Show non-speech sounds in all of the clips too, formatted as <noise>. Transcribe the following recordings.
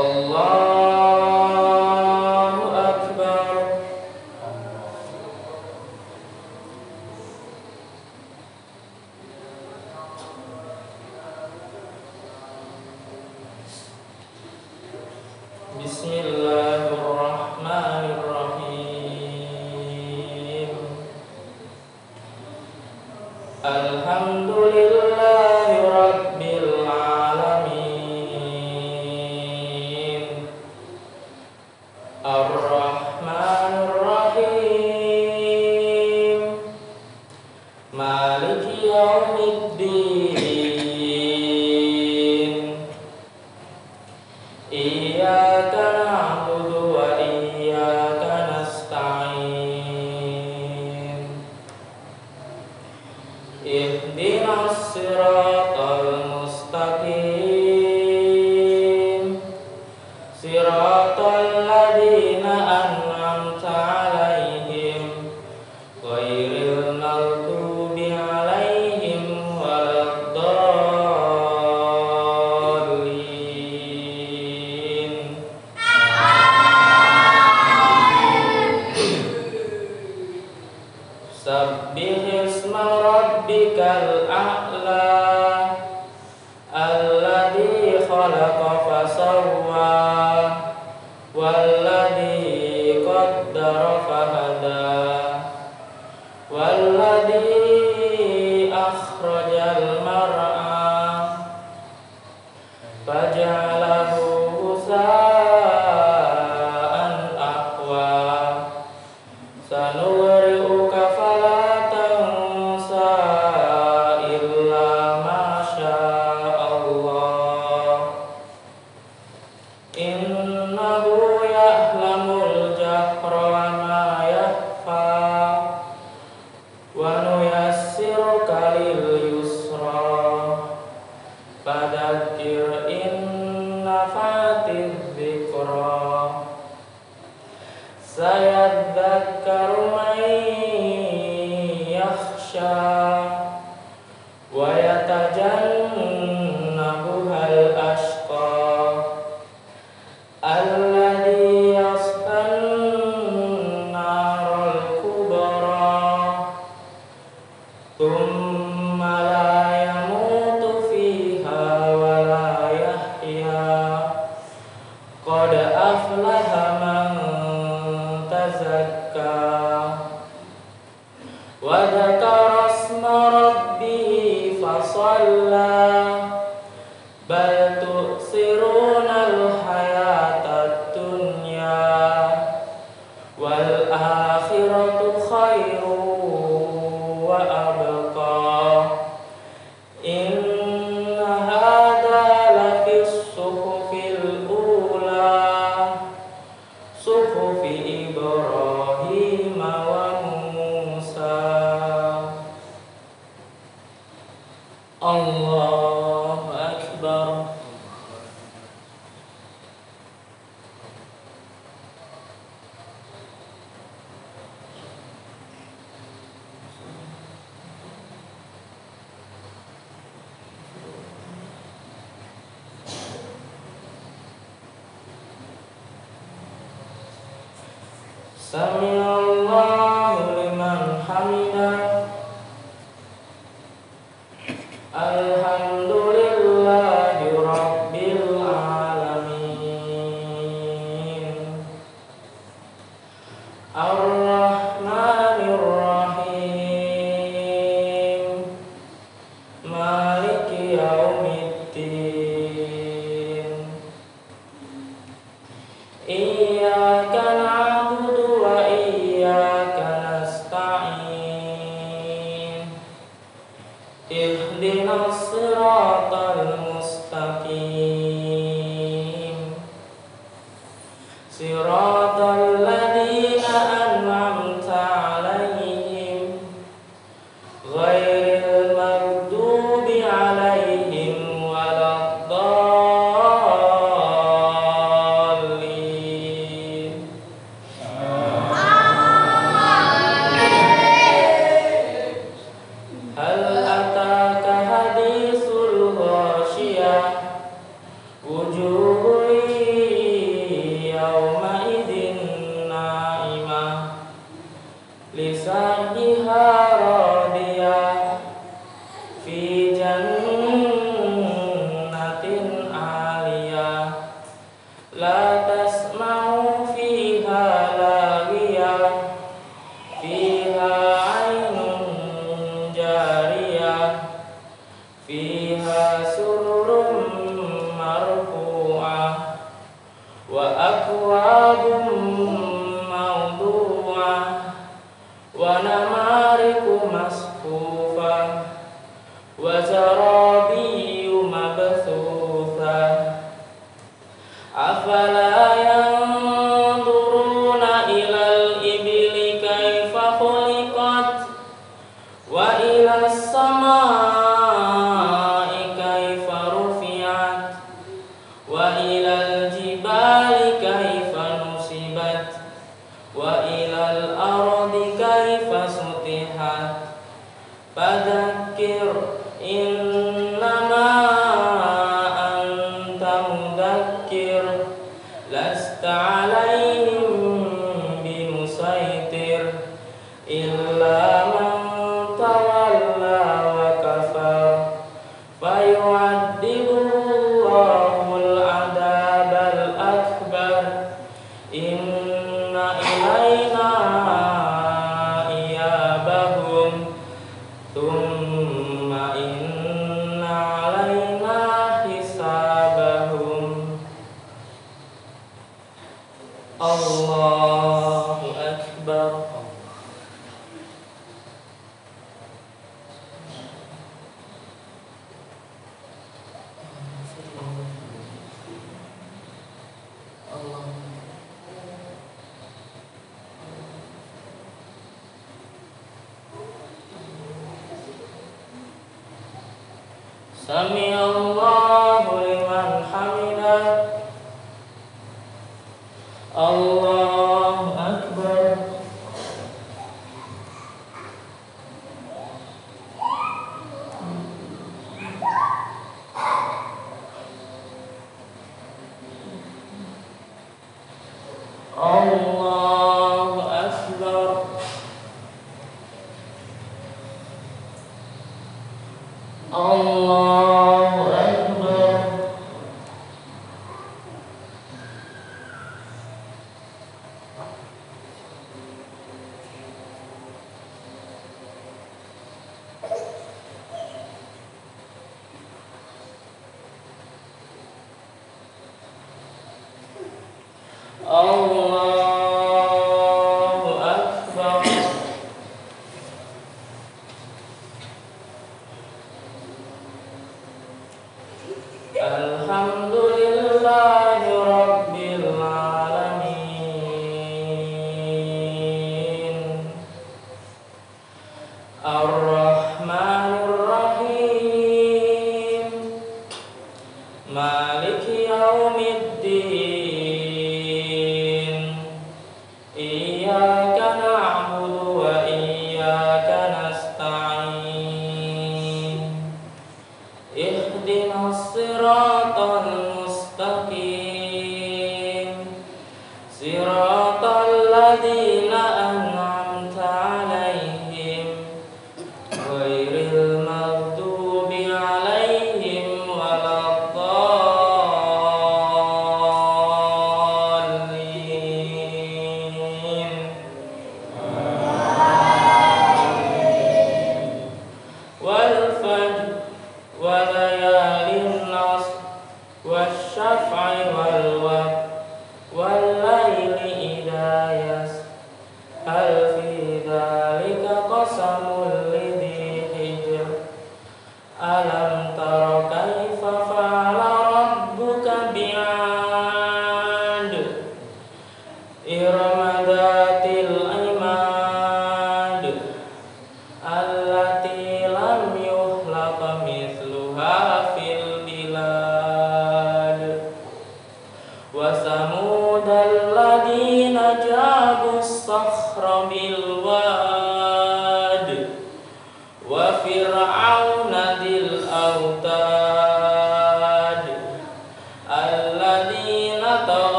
Allah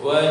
What?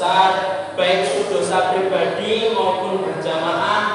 Besar Baik itu dosa pribadi maupun berjamaah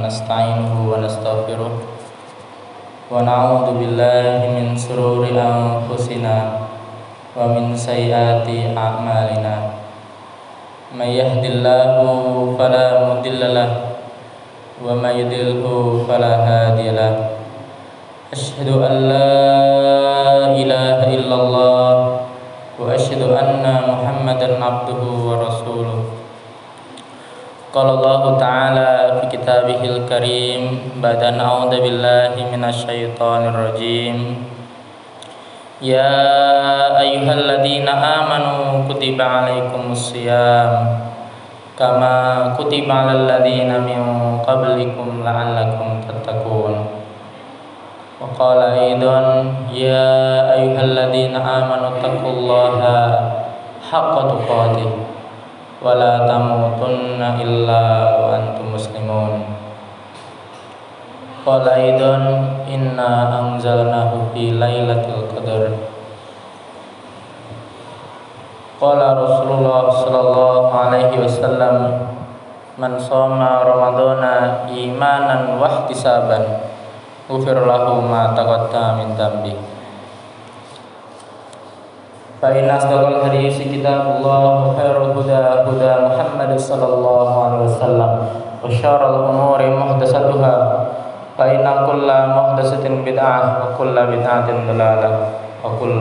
Nahmaduhu wa nasta'inuhu wa nastaghfiruh ونعوذ بالله من شرور أنفسنا ومن سيئات أعمالنا من يهد الله فلا مضل له ومن يضلله فلا هادي له أشهد أن لا إله إلا الله وأشهد أن محمدا عبده ورسوله Qala Allah Ta'ala fi kitabihil karim Badan a'udha billahi minasyaitanir rajim. Ya ayuhal ladhina amanu kutiba alaikum siyam Kama kutiba ala ladhina min qablikum la'allakum tatakun Wa qala idun ya ayyuhalladzina amanu takullaha haqqa tuqadih ولا تموتن إلا وأنتم مسلمون قال أيضا إنا أنزلناه في ليلة القدر قال رسول الله صلى الله عليه وسلم من صام رمضان إيمانا واحتسابا غفر له ما تقدم من ذنبه فإن أصدق الحديث كتاب الله وخير الهدى هدى محمد صلى الله عليه وسلم وشر الأمور محدثاتها فإن كل محدثة بدعة وكل بدعة ضلالة وكل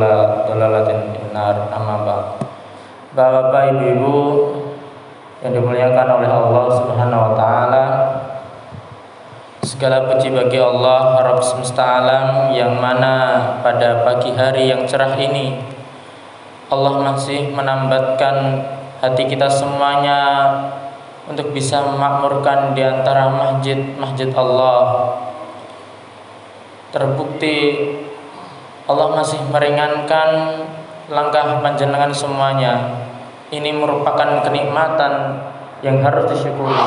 ضلالة في النار أما بعد Bapak Ibu-ibu yang dimuliakan oleh Allah Subhanahu wa taala. Segala puji bagi Allah Rabb semesta alam yang mana pada pagi hari yang cerah ini Allah masih menambatkan hati kita semuanya untuk bisa memakmurkan di antara masjid-masjid Allah. Terbukti Allah masih meringankan langkah panjenengan semuanya. Ini merupakan kenikmatan yang harus disyukuri.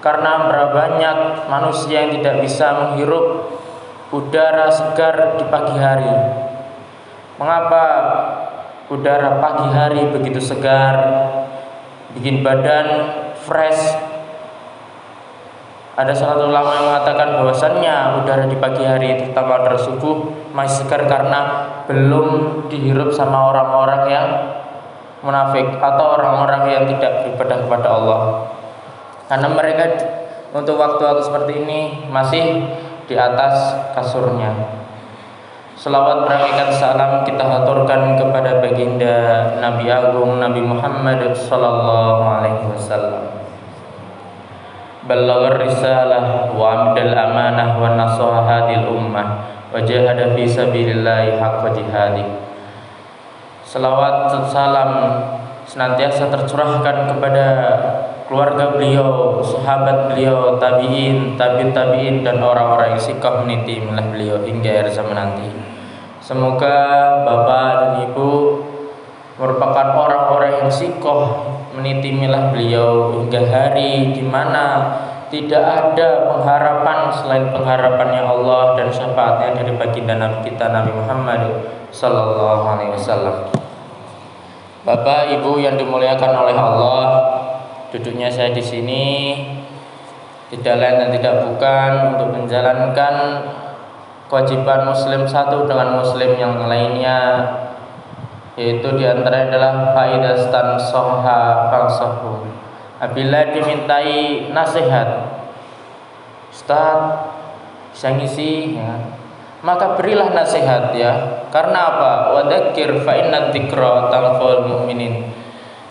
Karena berapa banyak manusia yang tidak bisa menghirup udara segar di pagi hari. Mengapa udara pagi hari begitu segar, bikin badan fresh. Ada salah satu ulama yang mengatakan bahwasannya udara di pagi hari terutama pada subuh masih segar karena belum dihirup sama orang-orang yang munafik atau orang-orang yang tidak beribadah kepada Allah. Karena mereka untuk waktu-waktu seperti ini masih di atas kasurnya. Selawat berikat salam kita haturkan kepada baginda Nabi Agung Nabi Muhammad sallallahu alaihi wasallam. Balaghar risalah wa amdal amanah wa nasaha hadil ummah wa jahada fi sabilillahi haqqa jihadi. Selawat salam senantiasa tercurahkan kepada keluarga beliau, sahabat beliau, tabiin, tabiin tabiin dan orang-orang yang sikap meniti milah beliau hingga akhir zaman nanti. Semoga Bapak dan Ibu merupakan orang-orang yang sikoh meniti milah beliau hingga hari di mana tidak ada pengharapan selain pengharapannya Allah dan syafaatnya dari baginda Nabi kita Nabi Muhammad Sallallahu Alaihi Wasallam. Bapak Ibu yang dimuliakan oleh Allah, duduknya saya di sini tidak lain dan tidak bukan untuk menjalankan kewajiban muslim satu dengan muslim yang lainnya yaitu di antara adalah faidastan soha falsafu. Apabila dimintai nasihat Ustaz bisa ngisi ya. Maka berilah nasihat ya. Karena apa? Wadakir fa inna dzikra mu'minin.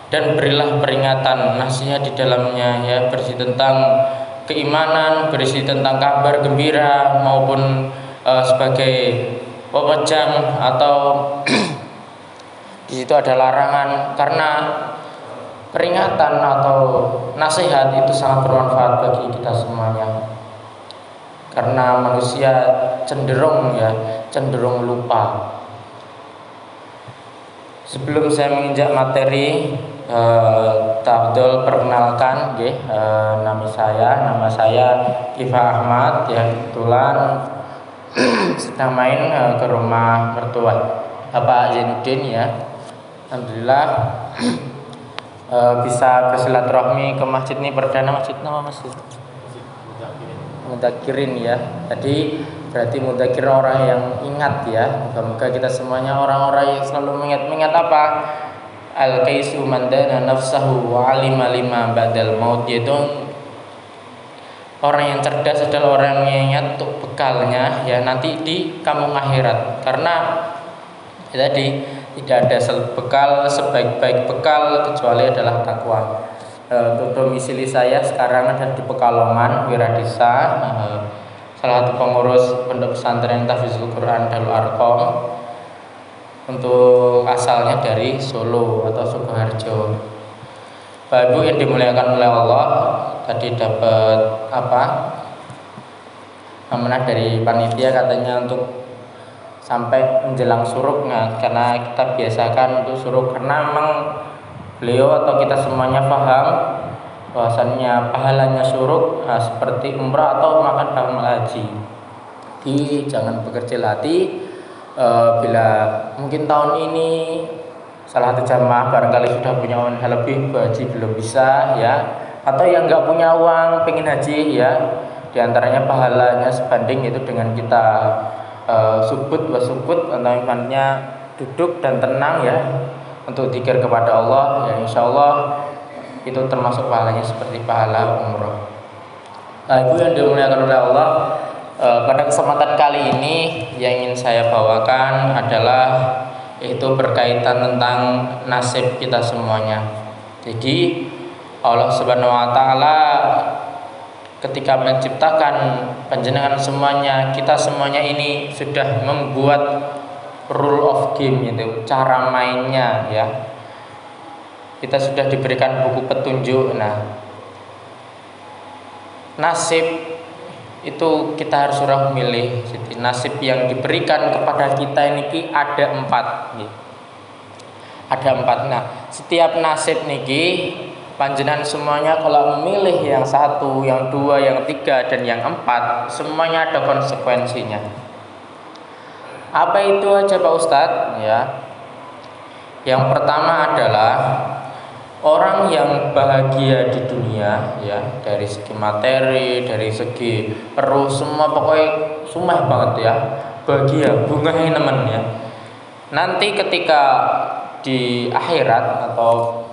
Dan berilah peringatan nasihat di dalamnya ya. Berisi tentang keimanan berisi tentang kabar gembira maupun uh, sebagai pemejang atau <clears throat> di situ ada larangan karena peringatan atau nasihat itu sangat bermanfaat bagi kita semuanya. Karena manusia cenderung ya cenderung lupa. Sebelum saya menginjak materi eh, Tabdol perkenalkan ya, eh, nama saya nama saya Iva Ahmad ya kebetulan sedang main eh, ke rumah mertua Bapak Zainuddin ya. Alhamdulillah e, <clears throat> bisa bersilaturahmi ke masjid ini perdana masjid nama masjid Mudakirin ya. Jadi berarti mudakir orang yang ingat ya. Moga-moga kita semuanya orang-orang yang selalu mengingat-mengingat apa? Al kaisu mandana nafsahu wa alima lima badal maut. Yaitu orang yang cerdas adalah orang yang ingat untuk bekalnya ya nanti di kampung akhirat. Karena ya tadi tidak ada bekal sebaik-baik bekal kecuali adalah takwa. E, untuk domisili saya sekarang ada di Pekalongan Wiradisa. E, salah satu pengurus pondok pesantren Tafizul Quran Darul Arkom untuk asalnya dari Solo atau Sukoharjo. Ibu yang dimuliakan oleh Allah tadi dapat apa amanah dari panitia katanya untuk sampai menjelang suruk nah, karena kita biasakan untuk suruk karena memang beliau atau kita semuanya paham bahwasannya pahalanya suruk nah, seperti umrah atau makan pahala haji. Jadi jangan bekerja hati e, bila mungkin tahun ini salah satu jamaah barangkali sudah punya uang lebih haji belum bisa ya. Atau yang nggak punya uang pengen haji ya. Di antaranya pahalanya sebanding itu dengan kita e, subut wasubut atau imannya duduk dan tenang ya. Untuk dikir kepada Allah ya insya Allah itu termasuk pahalanya seperti pahala umroh. Nah, ibu yang dimuliakan oleh Allah, e, pada kesempatan kali ini yang ingin saya bawakan adalah itu berkaitan tentang nasib kita semuanya. Jadi Allah Subhanahu wa taala ketika menciptakan panjenengan semuanya, kita semuanya ini sudah membuat rule of game itu, cara mainnya ya kita sudah diberikan buku petunjuk nah nasib itu kita harus orang milih. Jadi nasib yang diberikan kepada kita ini ada empat ada empat. Nah setiap nasib niki panjenan semuanya kalau memilih yang satu yang dua yang tiga dan yang empat semuanya ada konsekuensinya. Apa itu aja Pak Ustadz? Ya. Yang pertama adalah orang yang bahagia di dunia ya dari segi materi dari segi perlu semua pokoknya sumah banget ya. Bahagia bunga teman ya. Nanti ketika di akhirat atau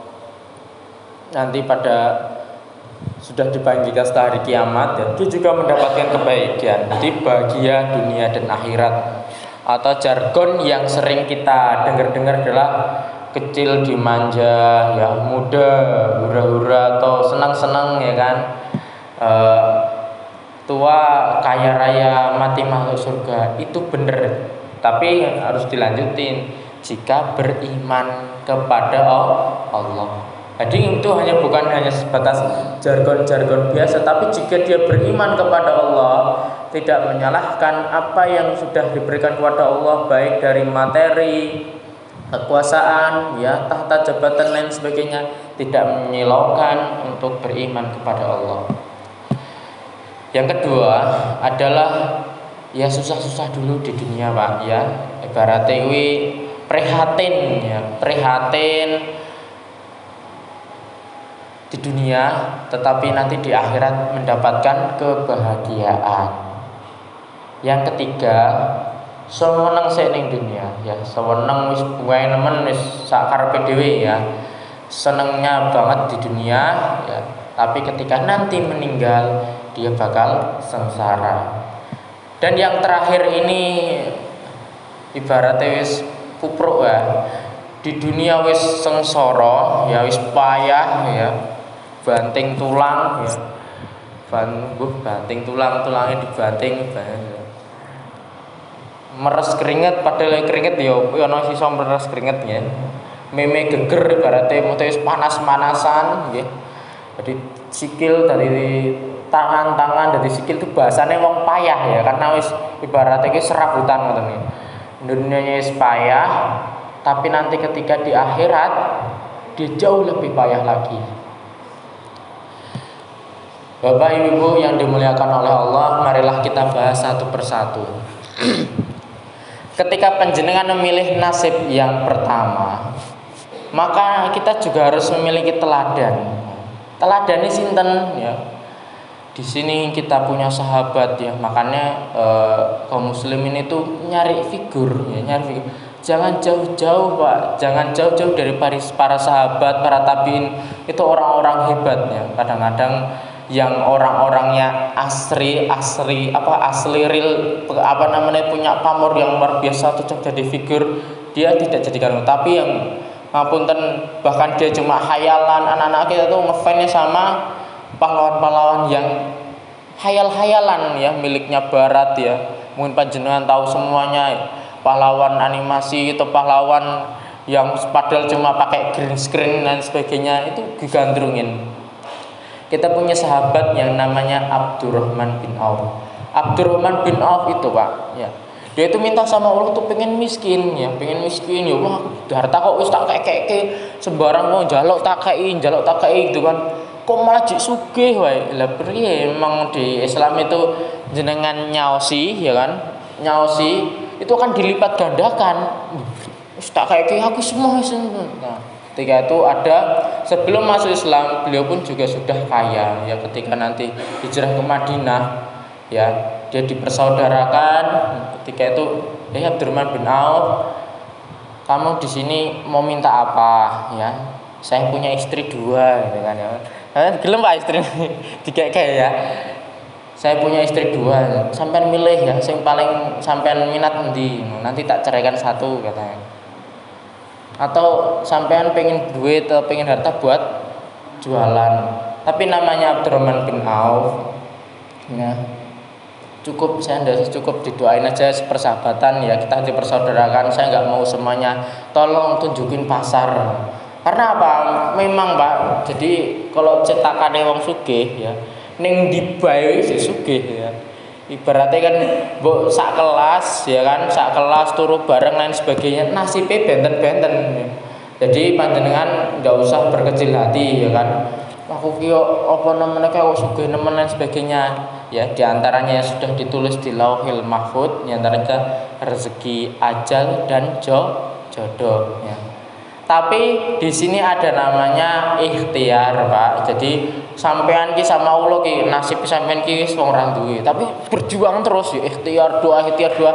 nanti pada sudah dibangkitkan setelah hari kiamat ya, dia juga mendapatkan kebaikan jadi bahagia dunia dan akhirat. Atau jargon yang sering kita dengar-dengar adalah kecil dimanja ya muda hura-hura atau senang-senang ya kan? E, tua kaya raya mati masuk surga itu benar tapi harus dilanjutin jika beriman kepada Allah. Jadi itu hanya bukan hanya sebatas jargon-jargon biasa tapi jika dia beriman kepada Allah tidak menyalahkan apa yang sudah diberikan kepada Allah baik dari materi kekuasaan, ya tahta jabatan lain sebagainya tidak menyilaukan untuk beriman kepada Allah. Yang kedua adalah ya susah-susah dulu di dunia pak ya ibarat tewi prihatin ya prihatin di dunia tetapi nanti di akhirat mendapatkan kebahagiaan. Yang ketiga sewenang saya ning dunia ya. Sewenang wis buai nemen wis sakar PDW ya. Senengnya banget di dunia ya. Tapi ketika nanti meninggal dia bakal sengsara. Dan yang terakhir ini ibaratnya wis kupruk ya. Di dunia wis sengsara ya wis payah ya. Banting tulang ya. Ban banting tulang tulangnya dibanting banting meres keringet padahal keringet ya ono sisa meres keringetnya meme geger ibaratnya mau panas-panasan nggih. Jadi sikil dari tangan-tangan dari sikil itu bahasanya wong payah ya karena wis ibaratnya ki serabutan ngoten nih dunianya wis payah tapi nanti ketika di akhirat dia jauh lebih payah lagi. Bapak Ibu yang dimuliakan oleh Allah, marilah kita bahas satu persatu. <clears throat> Ketika penjenengan memilih nasib yang pertama, maka kita juga harus memiliki teladan. Teladan ini sinten? Ya. di sini kita punya sahabat ya. Makanya eh, kaum muslimin itu nyari figur ya nyari figur. Jangan jauh-jauh pak. Jangan jauh-jauh dari paris para sahabat para tabiin. Itu orang-orang hebat ya. Kadang-kadang yang orang-orangnya asri asri apa asli real apa namanya punya pamor yang luar biasa cocok jadi figur dia tidak jadikan. Tapi yang ngapunten bahkan dia cuma hayalan anak-anak kita tuh ngefansnya sama pahlawan-pahlawan yang hayal-hayalan ya miliknya barat ya. Mungkin panjenengan tahu semuanya pahlawan animasi itu pahlawan yang padahal cuma pakai green screen dan sebagainya itu digandrungin kita punya sahabat yang namanya Abdurrahman bin Auf. Abdurrahman bin Auf itu pak ya. Dia itu minta sama Allah tuh pengen miskin ya pengen miskin ya. Allah harta kok wis tak kayak kayak sembarang mau jaluk tak kayak jaluk tak kayak gitu kan. Kok malah jik sugih wae? Lah priye emang di Islam itu jenengan nyaosi ya kan? Nyaosi itu akan dilipat gandakan. Wis tak kayak aku semua nah ketika itu ada sebelum masuk Islam beliau pun juga sudah kaya. Ya ketika nanti hijrah ke Madinah ya dia dipersaudarakan. Ketika itu eh Abdurrahman bin Auf kamu di sini mau minta apa? Ya saya punya istri dua gitu kan ya. Eh, gelem pak istri. <laughs> Tiga kayak ya. Saya punya istri dua sampai milih ya. Yang paling sampai minat nanti nanti tak ceraikan satu katanya atau sampean pengen duit atau pengen harta buat jualan. Tapi namanya Abdurrahman bin Auf ya. Cukup saya tidak cukup didoain aja persahabatan ya. Kita dipersaudarakan. Saya nggak mau semuanya tolong tunjukin pasar. Karena apa? Memang pak. Jadi kalau cetakan wong sugih ya neng di bayi si sugih ya ibaratnya kan bu sak kelas ya kan? Sak kelas turu bareng lain sebagainya nasibnya benten-benten. Jadi panjenengan nggak usah berkecil hati ya kan? Aku kyo apa namanya kayak sugih nemen lain sebagainya. Ya di antaranya yang sudah ditulis di lauhil mahfud di antaranya rezeki ajal dan jo jodoh ya. Tapi di sini ada namanya ikhtiar pak. Jadi sampean ki sama Allah ki nasib sampean ki wis wong duwe. Tapi berjuang terus ya ikhtiar doa ikhtiar doa.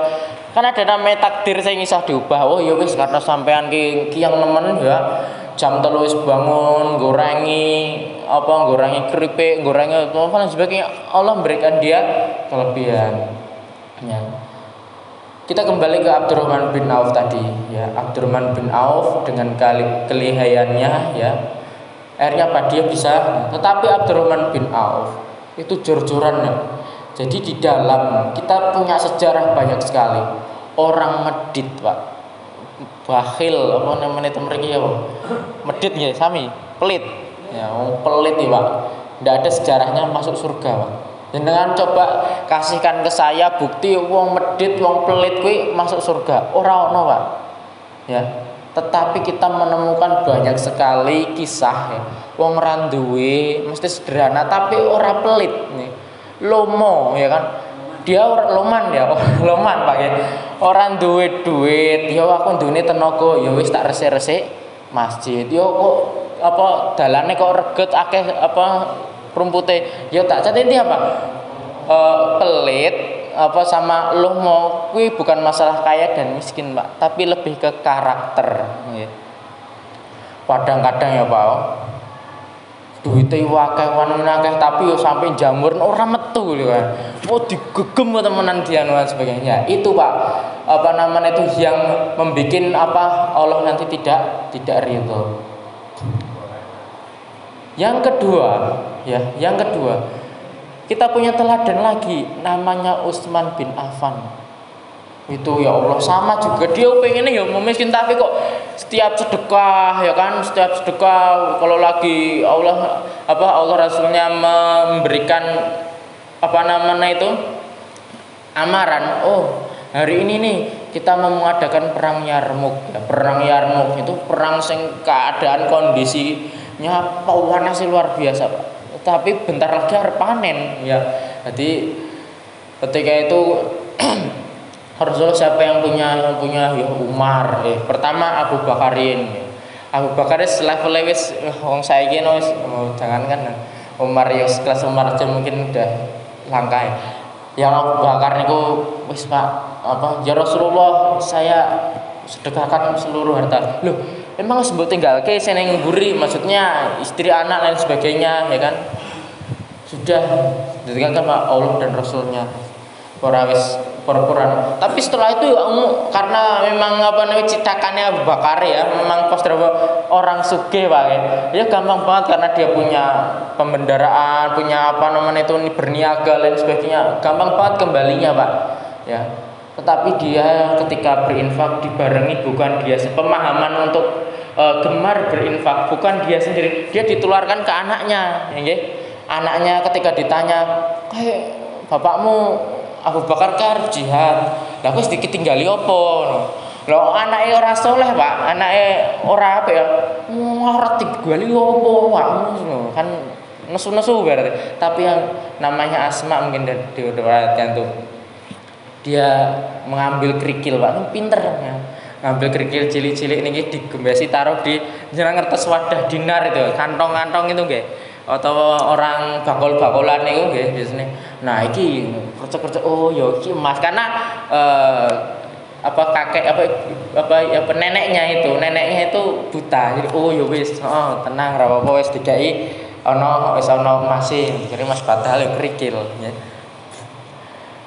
Kan ada namanya takdir saya ngisah diubah. Oh ya wis karena sampean ki, ki yang nemen ya. Jam telu wis bangun gorengi apa gorengi keripik gorengi apa dan sebagainya. Allah memberikan dia kelebihan. Ya. Kita kembali ke Abdurrahman bin Auf tadi ya. Abdurrahman bin Auf dengan kali kelihayannya ya akhirnya apa? Dia bisa tetapi Abdurrahman bin Auf itu jor-joran jadi di dalam kita punya sejarah banyak sekali. Orang medit pak. Bakhil apa namanya itu mereka ya medit ya sami? Pelit. Ya pelit ya pak. Tidak ada sejarahnya masuk surga pak. Jenengan coba kasihkan ke saya bukti wong medit, wong pelit kuwi masuk surga. Ora ono, Pak. Ya. Tetapi kita menemukan banyak sekali kisah ya. Wong randuwe mesti sederhana tapi ora pelit nih. Lomo ya kan. Dia orang loman ya, <laughs> loman Pak ya. Orang duwe duit, ya aku duwe tenaga, ya wis tak resik-resik masjid. Yo kok apa dalane kok reget akeh apa rumputnya ya tak cat ini apa e, pelit apa sama lo mau kui bukan masalah kaya dan miskin pak tapi lebih ke karakter kadang-kadang ya pak duitnya wakai wanita tapi yo sampai jamur orang metu gitu kan. Oh digegem temenan dia dan sebagainya. Itu pak apa namanya itu yang membuat apa Allah nanti tidak tidak ridho. Yang kedua, ya, yang kedua, kita punya teladan lagi namanya Utsman bin Affan. Itu ya Allah sama juga. Dia pengennya ya miskin tapi kok setiap sedekah ya kan? Setiap sedekah kalau lagi Allah apa Allah Rasulnya memberikan apa namanya itu amaran. Oh hari ini nih kita mau mengadakan perang Yarmuk ya perang Yarmuk itu perang sing keadaan kondisi nyapa sih luar biasa pak tapi bentar lagi harus panen. Ya jadi ketika itu <clears throat> Rasulullah siapa yang punya yang punya ya Umar eh pertama Abu Bakarin ya. Abu Bakar level lewis wong saya gini oh, jangan kan Umar ya kelas Umar aja mungkin udah langka ya. Yang Abu Bakar niku wis Pak apa ya Rasulullah saya sedekahkan seluruh harta. Loh emang harus mbok tinggalke sing ning mburi maksudnya istri anak lain sebagainya ya kan? Sudah dedikatkan Pak Allah dan Rasulnya. Wis pura-pura tapi setelah itu ya, um, karena memang apa namanya citakannya Bakar ya memang pas orang suge pak ya. ya gampang banget karena dia punya pembendaraan punya apa namanya itu berniaga dan sebagainya. Gampang banget kembalinya pak ya tetapi dia ketika berinfak dibarengi bukan dia pemahaman untuk uh, gemar berinfak bukan dia sendiri dia ditularkan ke anaknya ya, ya. anaknya ketika ditanya kayak bapakmu Abu Bakar kan jihad. Lah aku sedikit tinggali opo. Lo anaknya ora soleh, Pak. Anaknya ora apa ya? Ora digali opo, Pak. Kan nesu-nesu berarti. Tapi yang namanya Asma mungkin di perhatian tuh. Dia mengambil kerikil, Pak. Pinter ya. Ngambil kerikil cilik-cilik ini digembesi taruh di jangan ngertes wadah dinar itu, kantong-kantong itu nggih atau orang bakul-bakulan itu nggih biasanya. Nah, iki kerja-kerja oh ya iki emas karena eh, apa kakek apa apa apa neneknya itu neneknya itu buta jadi oh ya wis oh tenang ra apa wis dikai ana wis ana masih jadi mas padahal yang kerikil ya.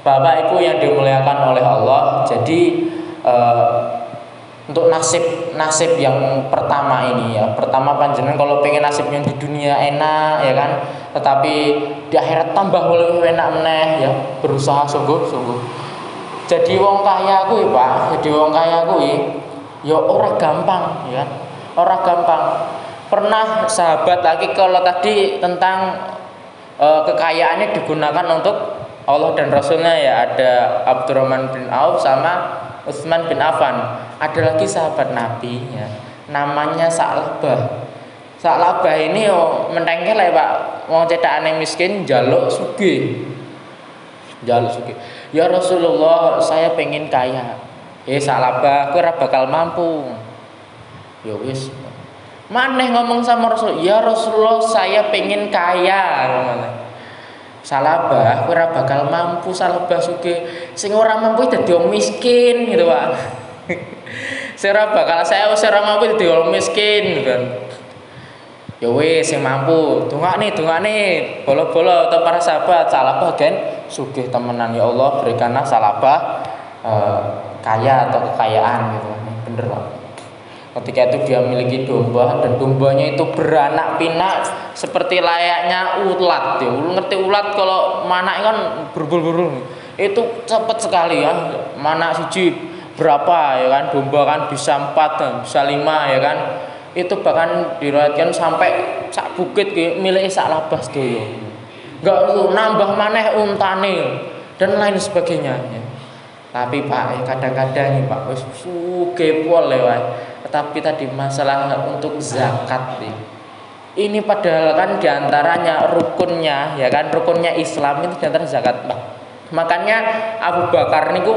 Bapak Ibu yang dimuliakan oleh Allah. Jadi eh, untuk nasib nasib yang pertama ini ya. Pertama panjenengan kalau pengen nasibnya di dunia enak ya kan? Tetapi di akhirat tambah lebih enak meneh ya. Berusaha sungguh sungguh. Jadi wong kaya kuwi Pak. Jadi wong kaya kuwi ya ora gampang ya kan? Ora gampang. Pernah sahabat lagi kalau tadi tentang e, kekayaannya digunakan untuk Allah dan Rasulnya ya ada Abdurrahman bin Auf sama Utsman bin Affan. Ada lagi sahabat Nabi ya namanya Sa'labah. Sa'labah ini oh, mentengkel ya Pak. Cedak aneh miskin jaluk sugi jaluk sugi ya Rasulullah saya pengen kaya. Eh Sa'labah aku bakal mampu. Ya wis. Maneh ngomong sama Rasul ya Rasulullah saya pengen kaya salabah ora bakal mampu salabah suge <laughs> sing ora mampu dadi wong miskin gitu Pak. Sing ora bakal saya wis ora mampu dadi wong miskin kan ya wis sing mampu. Dongakne dongakne. Bolo-bolo atau para sahabat salabah kan sugih temenan. Ya Allah berikanlah salabah eh, kaya atau kekayaan gitu. Bener Pak Ketika itu dia memiliki domba dan dombanya itu beranak pinak seperti layaknya ulat ya. Lu ngerti ulat kalau mana kan berburu-buru. Itu cepat sekali ya. Mana siji berapa ya kan domba kan bisa empat dan bisa lima ya kan. Itu bahkan diriwayatkan sampai sak bukit milik sak labas dulu. Enggak nambah maneh untane dan lain sebagainya ya. Tapi Pak kadang-kadang nih Pak wis suge lewat tetapi tadi masalah untuk zakat nih. Ini padahal kan di antaranya rukunnya ya kan rukunnya Islam itu di antara zakat. Makanya Abu Bakar niku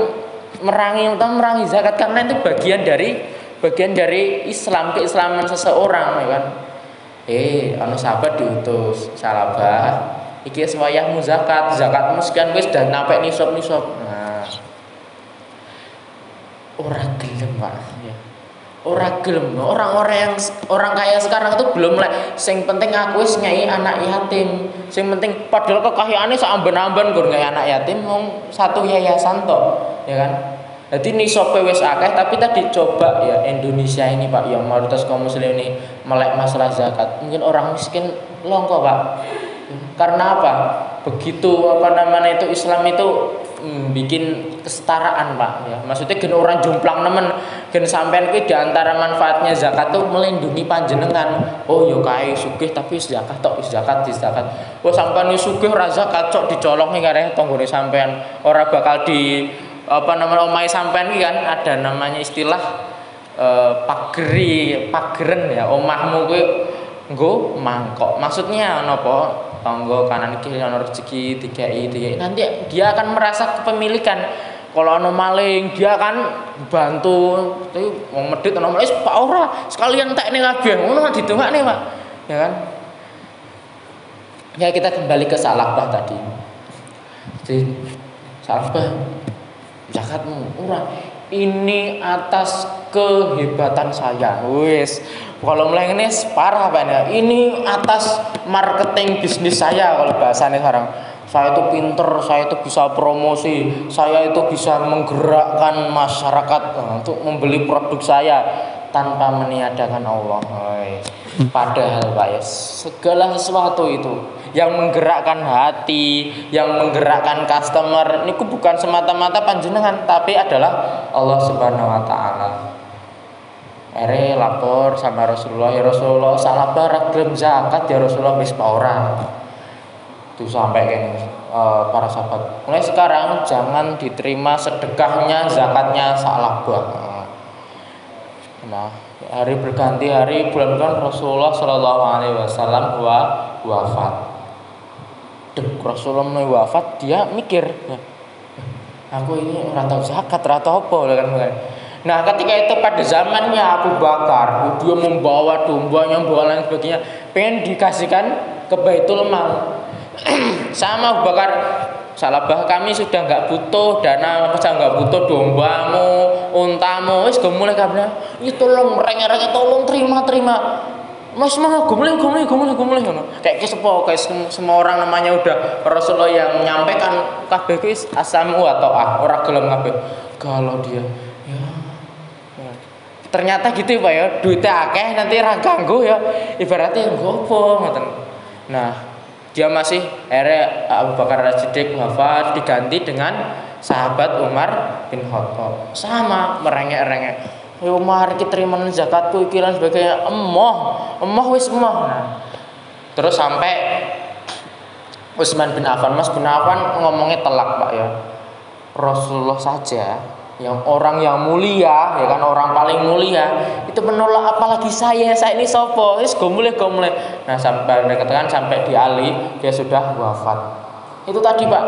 merangi atau merangi zakat karena itu bagian dari bagian dari Islam keislaman seseorang ya kan. Eh, anu sahabat diutus salabah iki wayahmu zakat zakatmu sekian wis dan sampai nisab nisab nah orang gelem pak. Ya Orang gelem. Orang-orang yang orang kaya sekarang itu belum lah sing penting aku wis nyai anak yatim. Sing penting padahal kekayaannya seamben-amben gur nyai anak yatim mau satu yayasan toh ya kan? Jadi ini sope wis akeh tapi tadi coba ya Indonesia ini Pak yang mayoritas kaum muslim ini melek masalah zakat. Mungkin orang miskin longko Pak. Karena apa? Begitu apa namanya itu Islam itu hmm, bikin kesetaraan pak. Ya maksudnya gen orang jomplang nemen gen sampean kuwi di antara manfaatnya zakat tuh melindungi panjenengan. Oh yo kai sugih tapi zakat tok zakat zakat. Oh sampean wis sugih ora zakat cok dicolong ning areh tanggane sampean. Ora bakal di apa namanya omai sampean iki kan ada namanya istilah eh, pageri pageren ya. Omahmu kuwi nggo mangkok. Maksudnya napa tonggo kanan kiri ono rezeki tiga i tiga i nanti dia akan merasa kepemilikan. Kalau ono maling dia akan bantu. Tapi mau medit ono maling pak ora sekalian tak ini kabeh. Ngono nih pak. Ya kan? Ya kita kembali ke salabah tadi. Jadi salabah zakatmu murah. Ini atas kehebatan saya. Wis, kalau mulai ini parah ya. Ini atas marketing bisnis saya kalau bahasanya sekarang. Saya itu pinter, saya itu bisa promosi, saya itu bisa menggerakkan masyarakat eh, untuk membeli produk saya tanpa meniadakan Allah. Padahal Pak ya, segala sesuatu itu yang menggerakkan hati, yang menggerakkan customer, ini bukan semata-mata panjenengan, tapi adalah Allah Subhanahu wa taala. Ere lapor sama Rasulullah, ya Rasulullah, salah barak gelem zakat ya Rasulullah wis ora. Itu sampai kan para sahabat. Mulai sekarang jangan diterima sedekahnya, zakatnya salah Nah, hari berganti hari bulan bulan Rasulullah Shallallahu Alaihi Wasallam wafat. Dek Rasulullah mulai wafat dia mikir, aku ini tahu zakat, tahu apa kan mulai. Nah ketika itu pada zamannya Abu Bakar Dia membawa dombanya, membawa lain sebagainya Pengen dikasihkan ke Baitul Mal <clears throat> sama Abu Bakar Salabah kami sudah nggak butuh dana, sudah nggak butuh dombamu, untamu, wis gue mulai kabeh. Itu tolong merengek-rengek tolong terima terima. Mas mah gumling gumling gumling gumling ngono. Kayak sepo kayak semua orang namanya udah Rasulullah yang menyampaikan kabeh kuwi asamu atau ah ora gelem kabeh. Kalau dia ya, ya. Ternyata gitu Pak ya, duitnya akeh nanti ra ganggu ya. Ibaratnya gopo ngoten. Nah, dia masih ere Abu Bakar Siddiq wafat diganti dengan sahabat Umar bin Khattab. Sama merengek-rengek. Ya Umar kita terima zakatku ikiran sebagainya. Emoh emoh wis emoh. Nah, terus sampai Utsman bin Affan. Mas bin Affan ngomongnya telak Pak ya. Rasulullah saja yang orang yang mulia ya kan orang paling mulia itu menolak apalagi saya? Saya ini sopo? Is gomule gomule nah sampai dikatakan sampai di Ali dia sudah wafat. Itu tadi pak.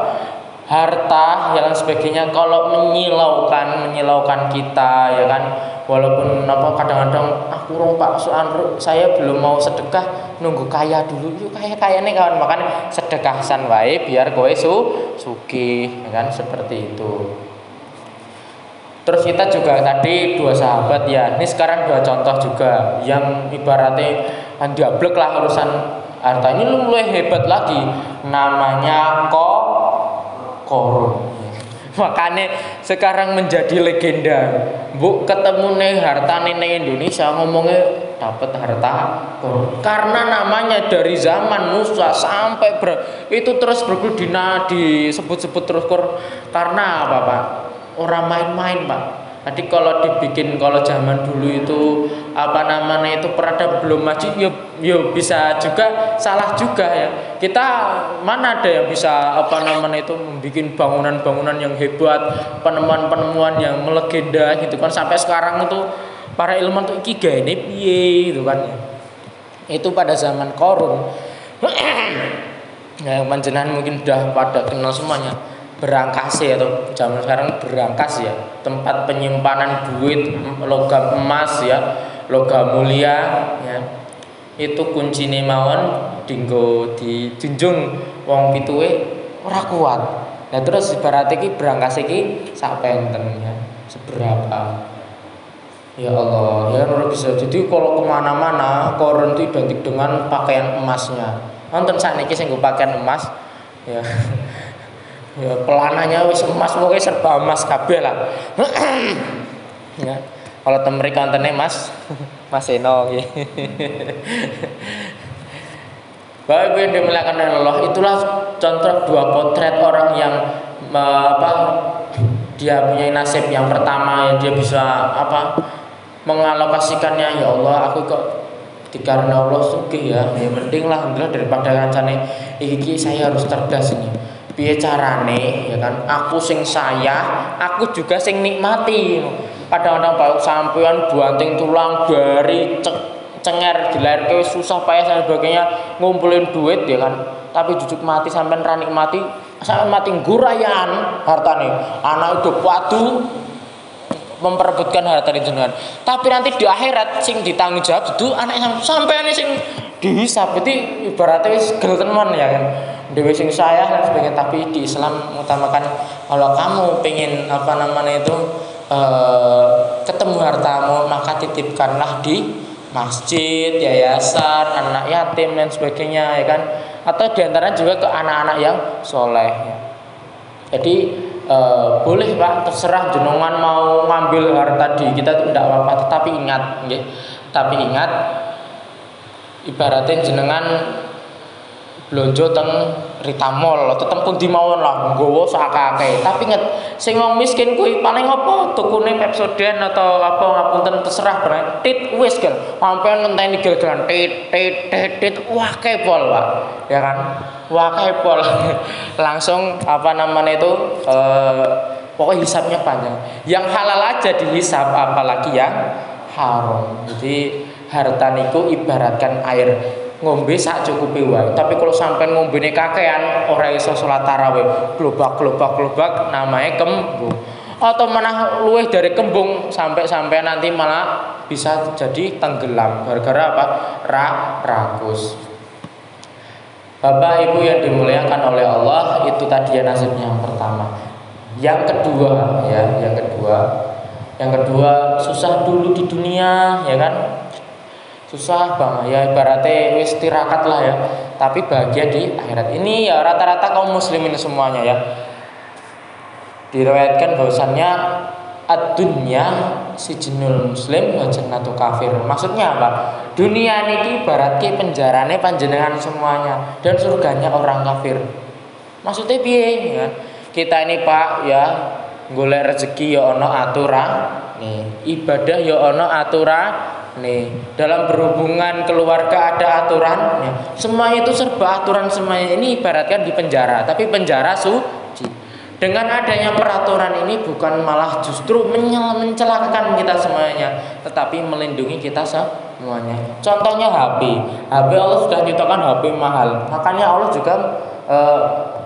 Harta yang sebagainya kalau menyilaukan menyilaukan kita ya kan walaupun apa kadang-kadang aku ah, pak soal saya belum mau sedekah nunggu kaya dulu. Yuk kaya kaya nih kawan. Makan sedekahsan wae biar kowe su suki ya kan seperti itu Terus kita juga tadi dua sahabat ya. Ini sekarang dua contoh juga yang ibaratnya diablek lah urusan harta ini lu mulai hebat lagi. Namanya ko korun. <laughs> Makanya sekarang menjadi legenda. Bu ketemu nih harta nih Indonesia ngomongnya dapat harta korun. Karena namanya dari zaman Musa sampai ber, itu terus bergulina disebut-sebut terus korun. Karena apa pak? Orang main-main pak Nanti kalau dibikin kalau zaman dulu itu apa namanya itu perada belum maju, ya, ya bisa juga salah juga ya. Kita mana ada yang bisa apa namanya itu membuat bangunan-bangunan yang hebat, penemuan-penemuan yang melegenda gitu kan sampai sekarang itu para ilmuwan tuh iki ini piye gitu kan. Itu pada zaman korun. ya <clears throat> panjenengan mungkin sudah pada kenal semuanya berangkas ya atau zaman sekarang berangkas ya. Tempat penyimpanan duit logam emas ya logam mulia ya. Itu kunci mawon dinggo dijunjung wong pituwe ora kuat. Nah terus ibarat iki berangkas iki sak penten ya seberapa? Ya Allah ya ora bisa. Jadi kalau ke mana-mana koron itu identik dengan pakaian emasnya. Nonton saat ini saya pakaian emas ya <laughs> ya pelananya wis emas pokoknya serba emas kabeh lah. <clears throat> Ya kalau mereka antene mas. <laughs> Mas Eno Bapak Ibu yang dimuliakan oleh Allah itulah contoh dua potret orang yang apa dia punya nasib yang pertama yang dia bisa apa mengalokasikannya. Ya Allah aku kok dikarena Allah sugih ya. Ya penting lah daripada kancane iki saya harus cerdas ini piye carane ya kan? Aku sing sayah aku juga sing nikmati. Kadang-kadang baru sampean buanting tulang dari cek, cenger dilahirke susah payah dan sebagainya ngumpulin duit ya kan? Tapi jujuk mati sampean ra nikmati sampean mati gurayan hartane. Anak itu padu memperebutkan harta jenengan. Tapi nanti di akhirat sing ditanggung jawab itu anak sampai sing dihisap berarti ibaratnya wis gel tenan ya kan dewe sing sayah dan sebagainya tapi di Islam mengutamakan kalau kamu pengen apa namanya itu eh, ketemu hartamu maka titipkanlah di masjid, yayasan, anak yatim dan sebagainya ya kan atau di antaranya juga ke anak-anak yang soleh ya. Jadi eh, boleh pak terserah jenengan mau ngambil harta di kita itu tidak apa-apa tetapi ingat nggih. tapi ingat ibaratnya jenengan blonjo teng Ritamol atau teng pundi mawon lah nggawa sakake tapi inget sing wong miskin kuwi paling apa? Tukune Pepsodent atau apa ngapunten terserah berarti tit wis kan sampean ngenteni gegeran tit tit tit tit wah kepol Pak. Ya kan? Wah kepol. <laughs> Langsung apa namanya itu eh, pokoknya hisapnya panjang. Yang halal aja dihisap apalagi yang haram. Jadi harta niku ibaratkan air ngombe sak cukupe wae. Tapi kalau sampai ngombene kakean ora iso salat tarawih, globak globak globak namanya kembung. Atau mana luweh dari kembung sampai sampai nanti malah bisa jadi tenggelam gara-gara apa? Ra rakus. Bapak Ibu yang dimuliakan oleh Allah itu tadi ya nasibnya yang pertama. Yang kedua ya, yang kedua. Yang kedua susah dulu di dunia ya kan susah bang ya ibaratnya wis tirakat lah ya. Tapi bahagia di akhirat. Ini ya rata-rata kaum muslimin semuanya ya. Diriwayatkan bahwasannya ad-dunya si jenul muslim wa kafir. Maksudnya apa? Dunia ini ibaratnya penjarane panjenengan semuanya dan surganya orang kafir. Maksudnya piye ya? Kita ini pak ya golek rezeki ya ono aturan. Nih ibadah ya ono aturan nih dalam berhubungan keluarga ada aturan ya. semuanya itu serba aturan semuanya ini ibaratkan di penjara tapi penjara suci. Dengan adanya peraturan ini bukan malah justru mencelakakan kita semuanya tetapi melindungi kita semuanya. Contohnya HP HP Allah sudah nyiptakan HP mahal. Makanya Allah juga e,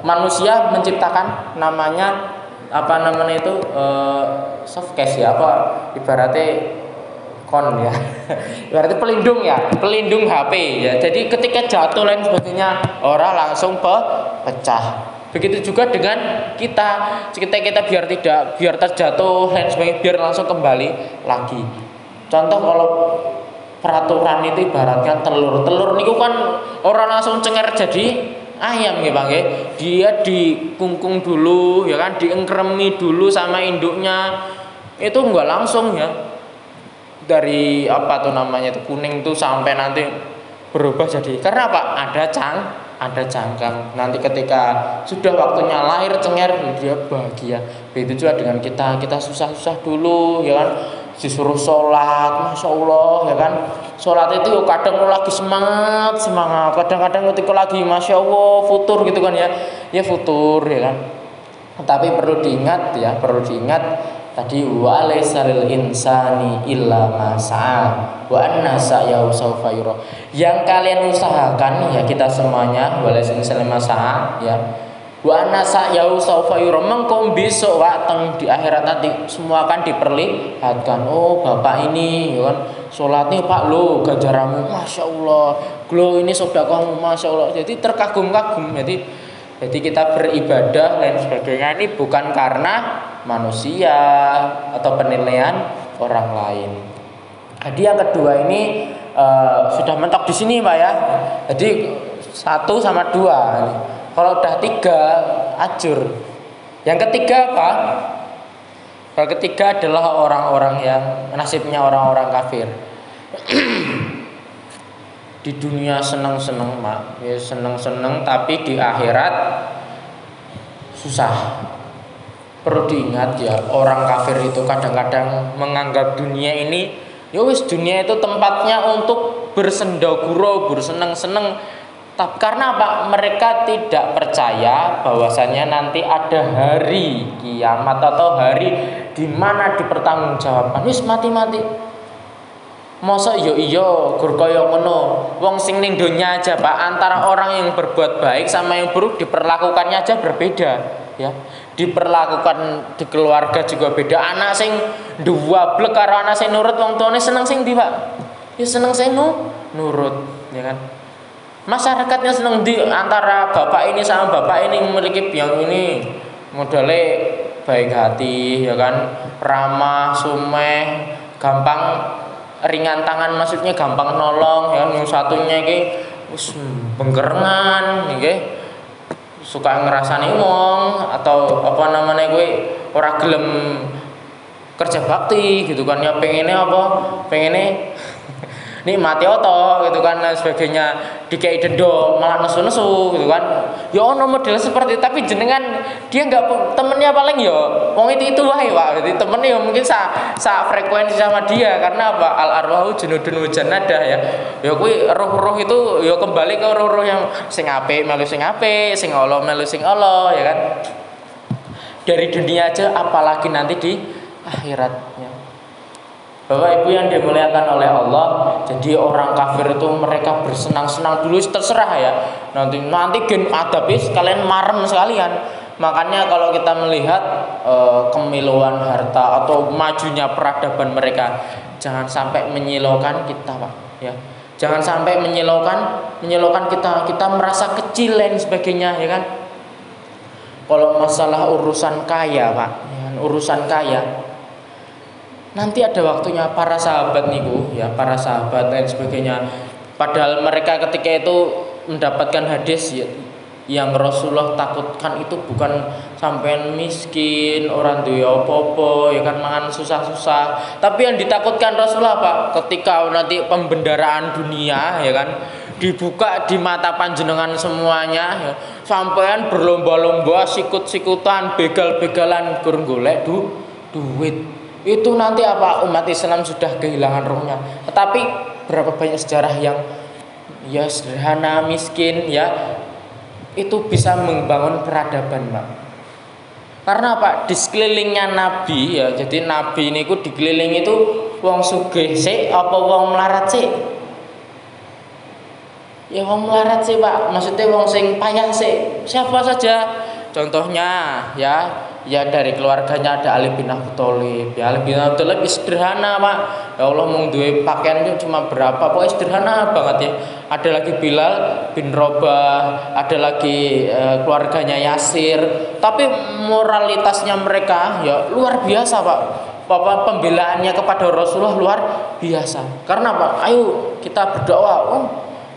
manusia menciptakan namanya apa namanya itu e, soft case ya apa ibaratnya kon ya. <laughs> Berarti pelindung ya pelindung HP ya. Jadi ketika jatuh lain sebagainya orang langsung pe pecah. Begitu juga dengan kita. Kita kita biar tidak biar terjatuh lain sebagainya biar langsung kembali lagi. Contoh kalau peraturan itu ibaratkan telur telur niku kan orang langsung cengar jadi ayam ya bang ya. Dia dikungkung dulu ya kan diengkremi dulu sama induknya. Itu enggak langsung ya dari apa tuh namanya itu kuning tuh sampai nanti berubah jadi karena apa? Ada cang ada cangkang nanti ketika sudah waktunya lahir cengar dia bahagia. Begitu juga dengan kita. Kita susah-susah dulu ya kan? Disuruh sholat masya Allah ya kan? Sholat itu kadang lagi semangat semangat. Kadang-kadang ketika lagi masya Allah futur gitu kan ya. Ya futur ya kan? Tapi perlu diingat ya perlu diingat tadi wa lil insani illa ma wa anna sa'yahu sawfa yura. Yang kalian usahakan ya kita semuanya wa laysa ma ya. Wa anna sa'yahu sawfa yura. Mengko besok wateng di akhirat nanti semua akan diperlihatkan. Oh, Bapak ini ya kan salatnya Pak lo ganjaramu Masya Allah. Glo ini sedekahmu Masya Allah. Jadi terkagum-kagum. Jadi jadi kita beribadah dan sebagainya ini bukan karena manusia atau penilaian orang lain. Jadi yang kedua ini uh, sudah mentok di sini pak ya. Jadi satu sama dua. Kalau udah tiga acur. Yang ketiga apa? Kalau ketiga adalah orang-orang yang nasibnya orang-orang kafir. <clears throat> di dunia seneng-seneng mak ya seneng-seneng tapi di akhirat susah perlu diingat ya orang kafir itu kadang-kadang menganggap dunia ini ya wis dunia itu tempatnya untuk bersendaguro berseneng-seneng. Tapi karena apa? Mereka tidak percaya bahwasanya nanti ada hari kiamat atau hari di mana dipertanggungjawabkan. Wis mati-mati. Masa iya iya gur kaya ngono. Wong sing ning donya aja Pak, antara orang yang berbuat baik sama yang buruk diperlakukannya aja berbeda, ya. Diperlakukan di keluarga juga beda. Anak sing dua blek karo anak sing nurut wong tuane seneng sing ndi, Pak? Ya seneng sing nu, nurut, ya kan. Masyarakatnya seneng di antara bapak ini sama bapak ini memiliki biang ini modelnya baik hati ya kan ramah sumeh gampang ringan tangan maksudnya gampang nolong ya kan yang satunya ini wis bengkerengan nggih suka ngerasani wong atau apa namanya gue ora gelem kerja bakti gitu kan. Ya pengennya apa? Pengennya nikmati oto gitu kan dan sebagainya. Dikai dendo malah nesu-nesu gitu kan. Ya ono model seperti tapi jenengan dia nggak temennya paling ya wong itu itu wae pak. Jadi temennya ya mungkin sa, sa frekuensi sama dia karena apa? Al arwahu junudun hujan nada ya. Ya kui roh-roh itu ya kembali ke roh-roh yang sing ape melu sing ape sing Allah melu sing Allah ya kan. Dari dunia aja apalagi nanti di akhiratnya Bapak Ibu yang dimuliakan oleh Allah, jadi orang kafir itu mereka bersenang-senang dulu terserah ya. Nanti nanti gen adabis kalian marem sekalian. Makanya kalau kita melihat e, kemiluan harta atau majunya peradaban mereka, jangan sampai menyilaukan kita, Pak. Ya. Jangan sampai menyilaukan menyilaukan kita, kita merasa kecil dan sebagainya, ya kan? Kalau masalah urusan kaya, Pak, ya, urusan kaya, nanti ada waktunya para sahabat niku ya para sahabat dan sebagainya. Padahal mereka ketika itu mendapatkan hadis ya, yang Rasulullah takutkan itu bukan sampai miskin orang tuh ya popo ya kan mangan susah-susah. Tapi yang ditakutkan Rasulullah apa? Ketika nanti pembendaraan dunia ya kan dibuka di mata panjenengan semuanya ya. sampean berlomba-lomba sikut-sikutan begal-begalan kurang golek du duit itu nanti apa umat Islam sudah kehilangan rohnya. Tetapi berapa banyak sejarah yang ya sederhana, miskin ya itu bisa membangun peradaban, Pak. Karena apa? Di sekelilingnya Nabi ya, jadi Nabi ini ku dikelilingi itu wong sugih sih apa wong melarat sih? Ya wong melarat sih, Pak. Maksudnya wong sing payah sih. Siapa saja? Contohnya ya ya dari keluarganya ada Ali bin Abi Thalib. Ya Ali bin Abi Thalib sederhana pak. Ya Allah mau duwe pakaiannya cuma berapa? Pokoknya sederhana banget ya. Ada lagi Bilal bin Robah ada lagi e, keluarganya Yasir. Tapi moralitasnya mereka ya luar biasa pak. Bapak pembelaannya kepada Rasulullah luar biasa. Karena pak ayo kita berdoa. Oh,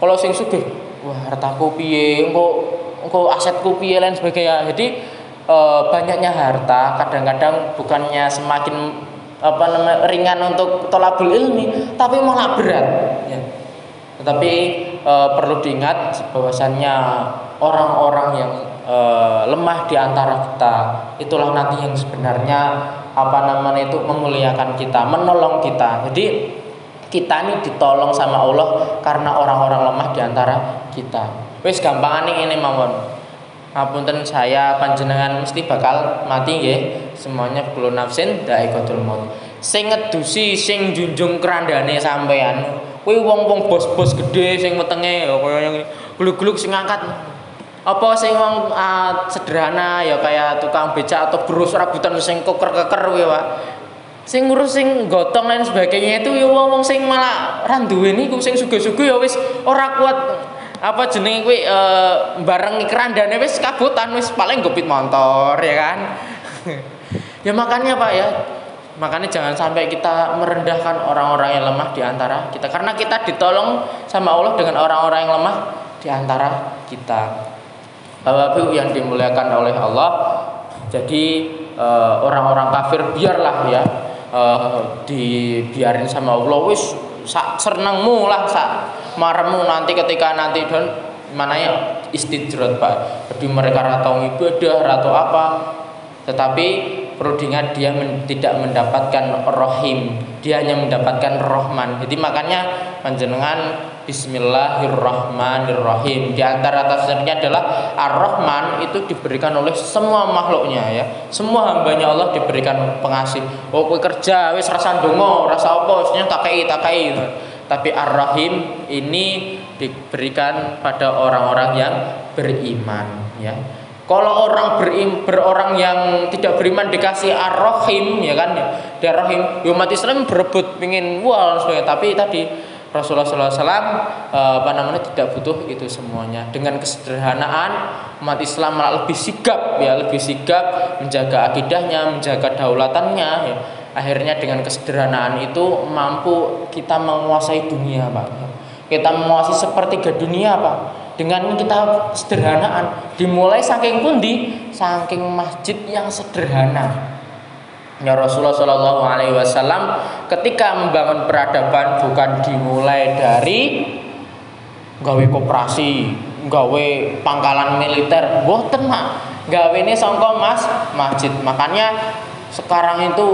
kalau sing sugih wah hartaku piye? Engko engko asetku piye? Lain sebagainya. Jadi e, banyaknya harta kadang-kadang bukannya semakin apa namanya ringan untuk tolabul ilmi tapi malah berat ya. tetapi e, perlu diingat bahwasannya orang-orang yang e, lemah di antara kita itulah nanti yang sebenarnya apa namanya itu memuliakan kita menolong kita. Jadi kita ini ditolong sama Allah karena orang-orang lemah di antara kita. Wis gampang ini ini mawon ngapunten saya panjenengan mesti bakal mati nggih. Semuanya kulo nafsin daikatul maut. Sing ngedusi sing junjung kerandane sampean kuwi wong-wong bos-bos gede sing wetenge ya kaya gluk-gluk sing ngangkat. Apa sing wong uh, sederhana ya kayak tukang beca atau berus rabutan sing koker-keker kuwi Pak. Sing ngurus sing gotong lain sebagainya itu ya wong-wong sing malah randuwe niku sing sugih-sugih ya wis ora kuat apa jenenge kuwi? E, bareng kerandane wis kabutan wis paling gopit motor ya kan? <laughs> Ya makanya Pak ya. Makanya jangan sampai kita merendahkan orang-orang yang lemah di antara kita. Karena kita ditolong sama Allah dengan orang-orang yang lemah di antara kita. Bapak Ibu yang dimuliakan oleh Allah. Jadi eh, orang-orang kafir biarlah ya uh, dibiarin sama Allah. Wis sak senengmu lah sak maremu nanti ketika nanti dan mana ya istidrat pak. Jadi mereka ratau ibadah ratau apa. Tetapi perlu diingat dia men, tidak mendapatkan rohim dia hanya mendapatkan rohman jadi makanya panjenengan Bismillahirrahmanirrahim. Di antara tafsirnya adalah Ar-Rahman itu diberikan oleh semua makhluknya ya. Semua hambanya Allah diberikan pengasih. Oh, kowe kerja wis rasa ndonga, rasa apa, tak takai takai. Tapi Ar-Rahim ini diberikan pada orang-orang yang beriman ya. Kalau orang berim, berorang yang tidak beriman dikasih ar-rahim ya kan ya. Dia rahim, ya umat Islam berebut pingin wal tapi tadi Rasulullah SAW eh, apa namanya tidak butuh itu semuanya. Dengan kesederhanaan umat Islam malah lebih sigap ya, lebih sigap menjaga akidahnya, menjaga daulatannya. Ya. Akhirnya dengan kesederhanaan itu mampu kita menguasai dunia, Pak. Kita menguasai sepertiga dunia, Pak. Dengan kita sederhanaan, dimulai saking pundi, saking masjid yang sederhana. Ya Rasulullah Shallallahu Alaihi Wasallam ketika membangun peradaban bukan dimulai dari gawe koperasi, gawe pangkalan militer, boten mak, gawe ini songko mas masjid. Makanya sekarang itu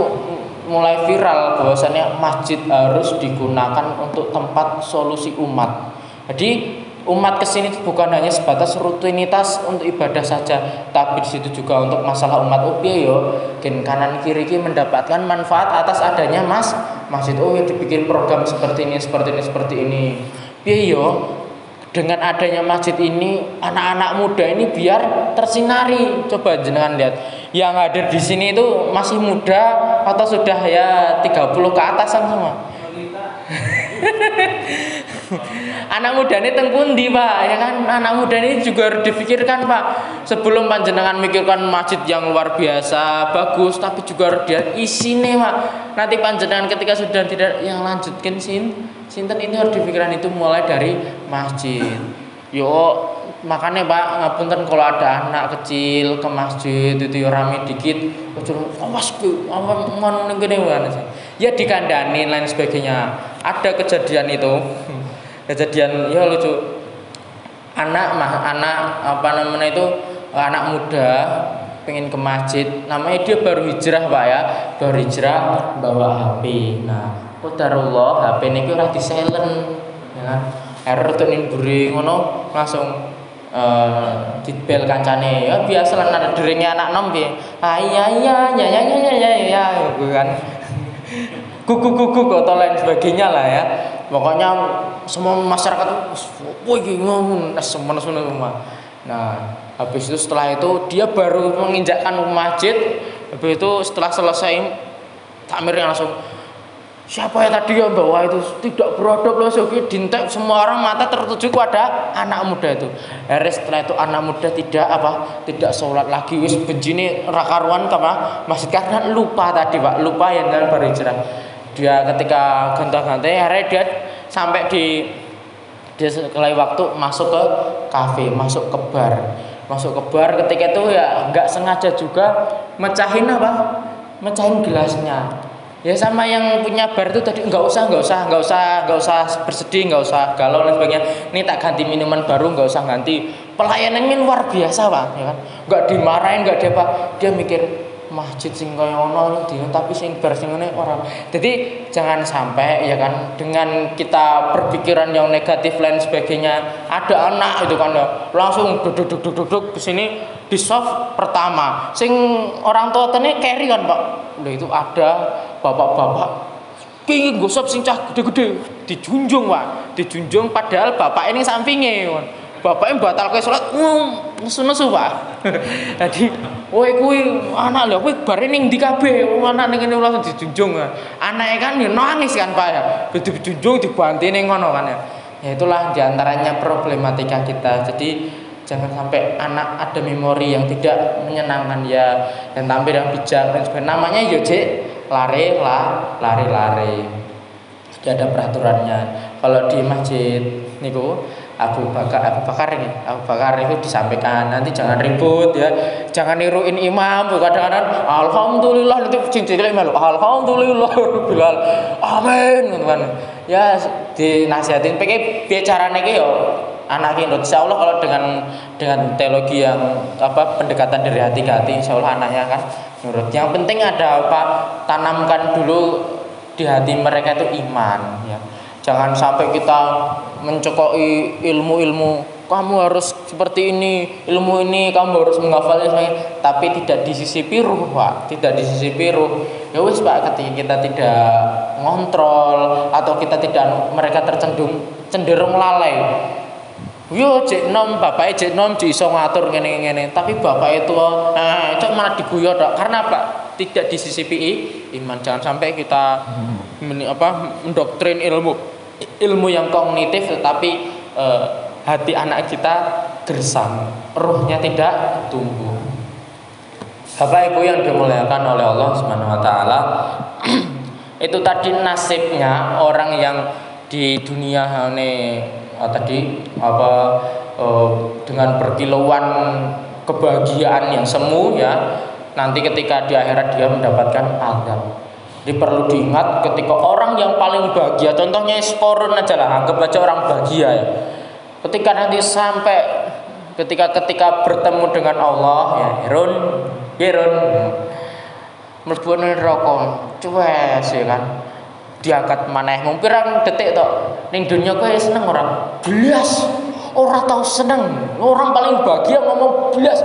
mulai viral bahwasannya masjid harus digunakan untuk tempat solusi umat. Jadi umat ke sini bukan hanya sebatas rutinitas untuk ibadah saja, tapi di situ juga untuk masalah umat oh yo, gen kanan kiri ki mendapatkan manfaat atas adanya mas masjid oh dibikin program seperti ini seperti ini seperti ini. Piye yo dengan adanya masjid ini anak-anak muda ini biar tersinari. Coba jenengan lihat yang hadir di sini itu masih muda atau sudah ya 30 ke atas semua. <laughs> anak muda ini tengkundi pak? Ya kan? Anak muda ini juga harus dipikirkan pak. Sebelum panjenengan mikirkan masjid yang luar biasa bagus tapi juga harus dia isi nih pak. Nanti panjenengan ketika sudah tidak yang lanjutkan sin sinten ini harus dipikirkan itu mulai dari masjid. Yo makanya pak ngapunten kalau ada anak kecil ke masjid itu ya rame dikit awas bu awan gini ya dikandani lain sebagainya. Ada kejadian itu kejadian ya lucu anak mah anak apa namanya itu anak muda pengen ke masjid namanya dia baru hijrah pak ya baru hijrah bawa HP nah qadarullah HP ini ora di silent ya kan error tuh nimburi ngono langsung uh, bel kancane ya biasa lah ada deringnya anak nom piye ah iya iya ya ya ya ya ya ya kan kuku kuku atau lain sebagainya lah ya. Pokoknya semua masyarakat wah ngomong semua semua. Nah habis itu setelah itu dia baru menginjakkan masjid. Habis itu setelah selesai takmirnya langsung siapa ya tadi yang bawa itu? Tidak beradab loh oke dintek semua orang mata tertuju pada anak muda itu. Akhirnya setelah itu anak muda tidak apa tidak sholat lagi. Wis benjini rakaruan kama masjid. Karena lupa tadi pak. Lupa yang dalam berhijrah dia ketika ganteng-ganteng akhirnya dia sampai di dia sekali waktu masuk ke kafe masuk ke bar. Masuk ke bar ketika itu ya nggak sengaja juga mecahin apa? Mecahin gelasnya. Ya sama yang punya bar itu tadi nggak usah nggak usah nggak usah nggak usah bersedih nggak usah galau dan sebagainya. Ini tak ganti minuman baru nggak usah ganti. Pelayanannya luar biasa pak ya kan? Nggak dimarahin nggak dia pak dia mikir masjid sing kaya ono dino tapi sing bar sing ngene ora. Jadi jangan sampai ya kan dengan kita berpikiran yang negatif lain sebagainya ada anak itu kan ya langsung duduk duduk duduk ke sini di soft pertama sing orang tua tene carry kan Pak. Lho itu ada bapak-bapak pingin gosok sing cah gede-gede dijunjung Pak dijunjung padahal bapak ini sampingnya bapaknya batal ke sholat nesu-nesu Pak. <laughs> Jadi Woi kui anak lho kui bare ning ndi kabeh anak ning ngene langsung dijunjung. Anake kan ya nangis kan Pak ya. Dijunjung dibanti ning ngono kan ya. Ya itulah di antaranya problematika kita. Jadi jangan sampai anak ada memori yang tidak menyenangkan ya dan tampil yang bijak dan sebagainya. Namanya yo ya, lari lah, lari-lari. Jadi ada peraturannya. Kalau di masjid niku Abu Bakar Abu Bakar ini Abu Bakar itu disampaikan nanti jangan ribut ya jangan niruin imam. Kadang-kadang alhamdulillah nanti cincin imam alhamdulillah bilal amin gitu kan. Ya dinasihatin. Pengen bicara nih yo anak ini insya Allah kalau dengan dengan teologi yang apa pendekatan dari hati ke hati insya Allah anaknya kan nurut. Yang penting ada apa tanamkan dulu di hati mereka itu iman ya Jangan sampai kita mencekoi ilmu-ilmu kamu harus seperti ini, ilmu ini kamu harus menghafalnya tapi tidak disisipi ruh, Pak. Tidak disisipi ruh. Ya wis, Pak, ketika kita tidak ngontrol atau kita tidak mereka tercenderung cenderung lalai. Yo cek nom bapak cek nom cek iso ngatur ngene ngene tapi bapak itu nah cok malah diguyur dok karena apa tidak disisipi iman jangan sampai kita hmm. apa mendoktrin ilmu ilmu yang kognitif tetapi eh, hati anak kita gersam, ruhnya tidak tumbuh. Bapak Ibu yang dimuliakan oleh Allah Subhanahu wa taala, <clears throat> itu tadi nasibnya orang yang di dunia ini eh, tadi apa eh, dengan berkilauan kebahagiaan yang semu ya nanti ketika di akhirat dia mendapatkan azab. Jadi perlu diingat ketika orang yang paling bahagia, contohnya korun aja lah, anggap aja orang bahagia ya. Ketika nanti sampai ketika ketika bertemu dengan Allah ya, Herun, Herun, mlebu neraka, cuwes ya kan. Diangkat maneh mung pirang detik tok. Ning dunya kowe seneng ora? Blas. Ora tau seneng. Orang paling bahagia ngomong blas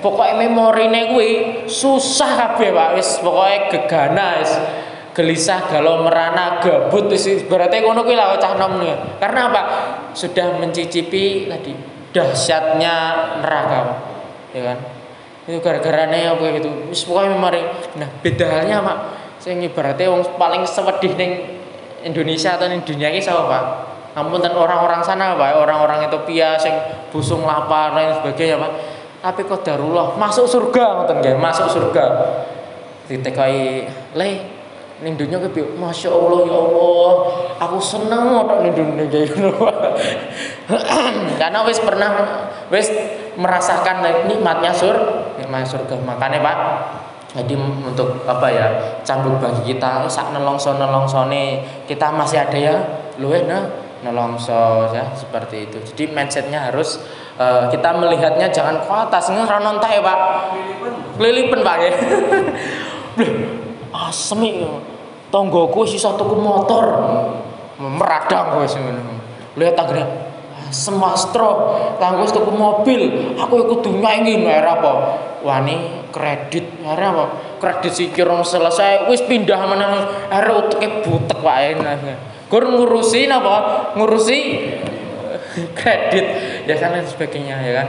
pokoknya memorine kuwi susah kabeh Pak. Wis pokoknya gegana wis. Gelisah galau merana gabut wis. Berarti ngono kuwi lah cah nom. Karena apa? Sudah mencicipi tadi dahsyatnya neraka ya kan? Itu gara-gara apa gitu. Wis pokoknya memori. Nah beda halnya Pak. Sing ibaratnya wong paling sewedih ning Indonesia atau ning dunia ini siapa Pak? Namun dan orang-orang sana Pak. Orang-orang Ethiopia sing busung lapar dan sebagainya Pak tapi kok darullah masuk surga ngoten nggih masuk surga. Ditekai le ning dunya ki Masya Allah ya Allah aku seneng tok ning dunya iki <laughs> karena wis pernah wis merasakan nikmatnya sur nikmat surga. Makanya Pak jadi untuk apa ya cambuk bagi kita sak nelongso nelongsone kita masih ada ya. Luweh nah nelongso ya seperti itu. Jadi mindsetnya harus uh, kita melihatnya jangan ke atas. Ngeronon tae pak? Lilipen pak. <laughs> Ya asmi tonggoku sisa tuku motor. Meradang gue sih lihat tangganya semastro kanggo tuku mobil. Aku ikut dunia ini era apa? Wani kredit. Era apa? Kredit sih kira selesai. Wis pindah mana era utek butek pak. Ini Gur ngurusin apa? Ngurusi <laughs> kredit kan dan sebagainya ya kan?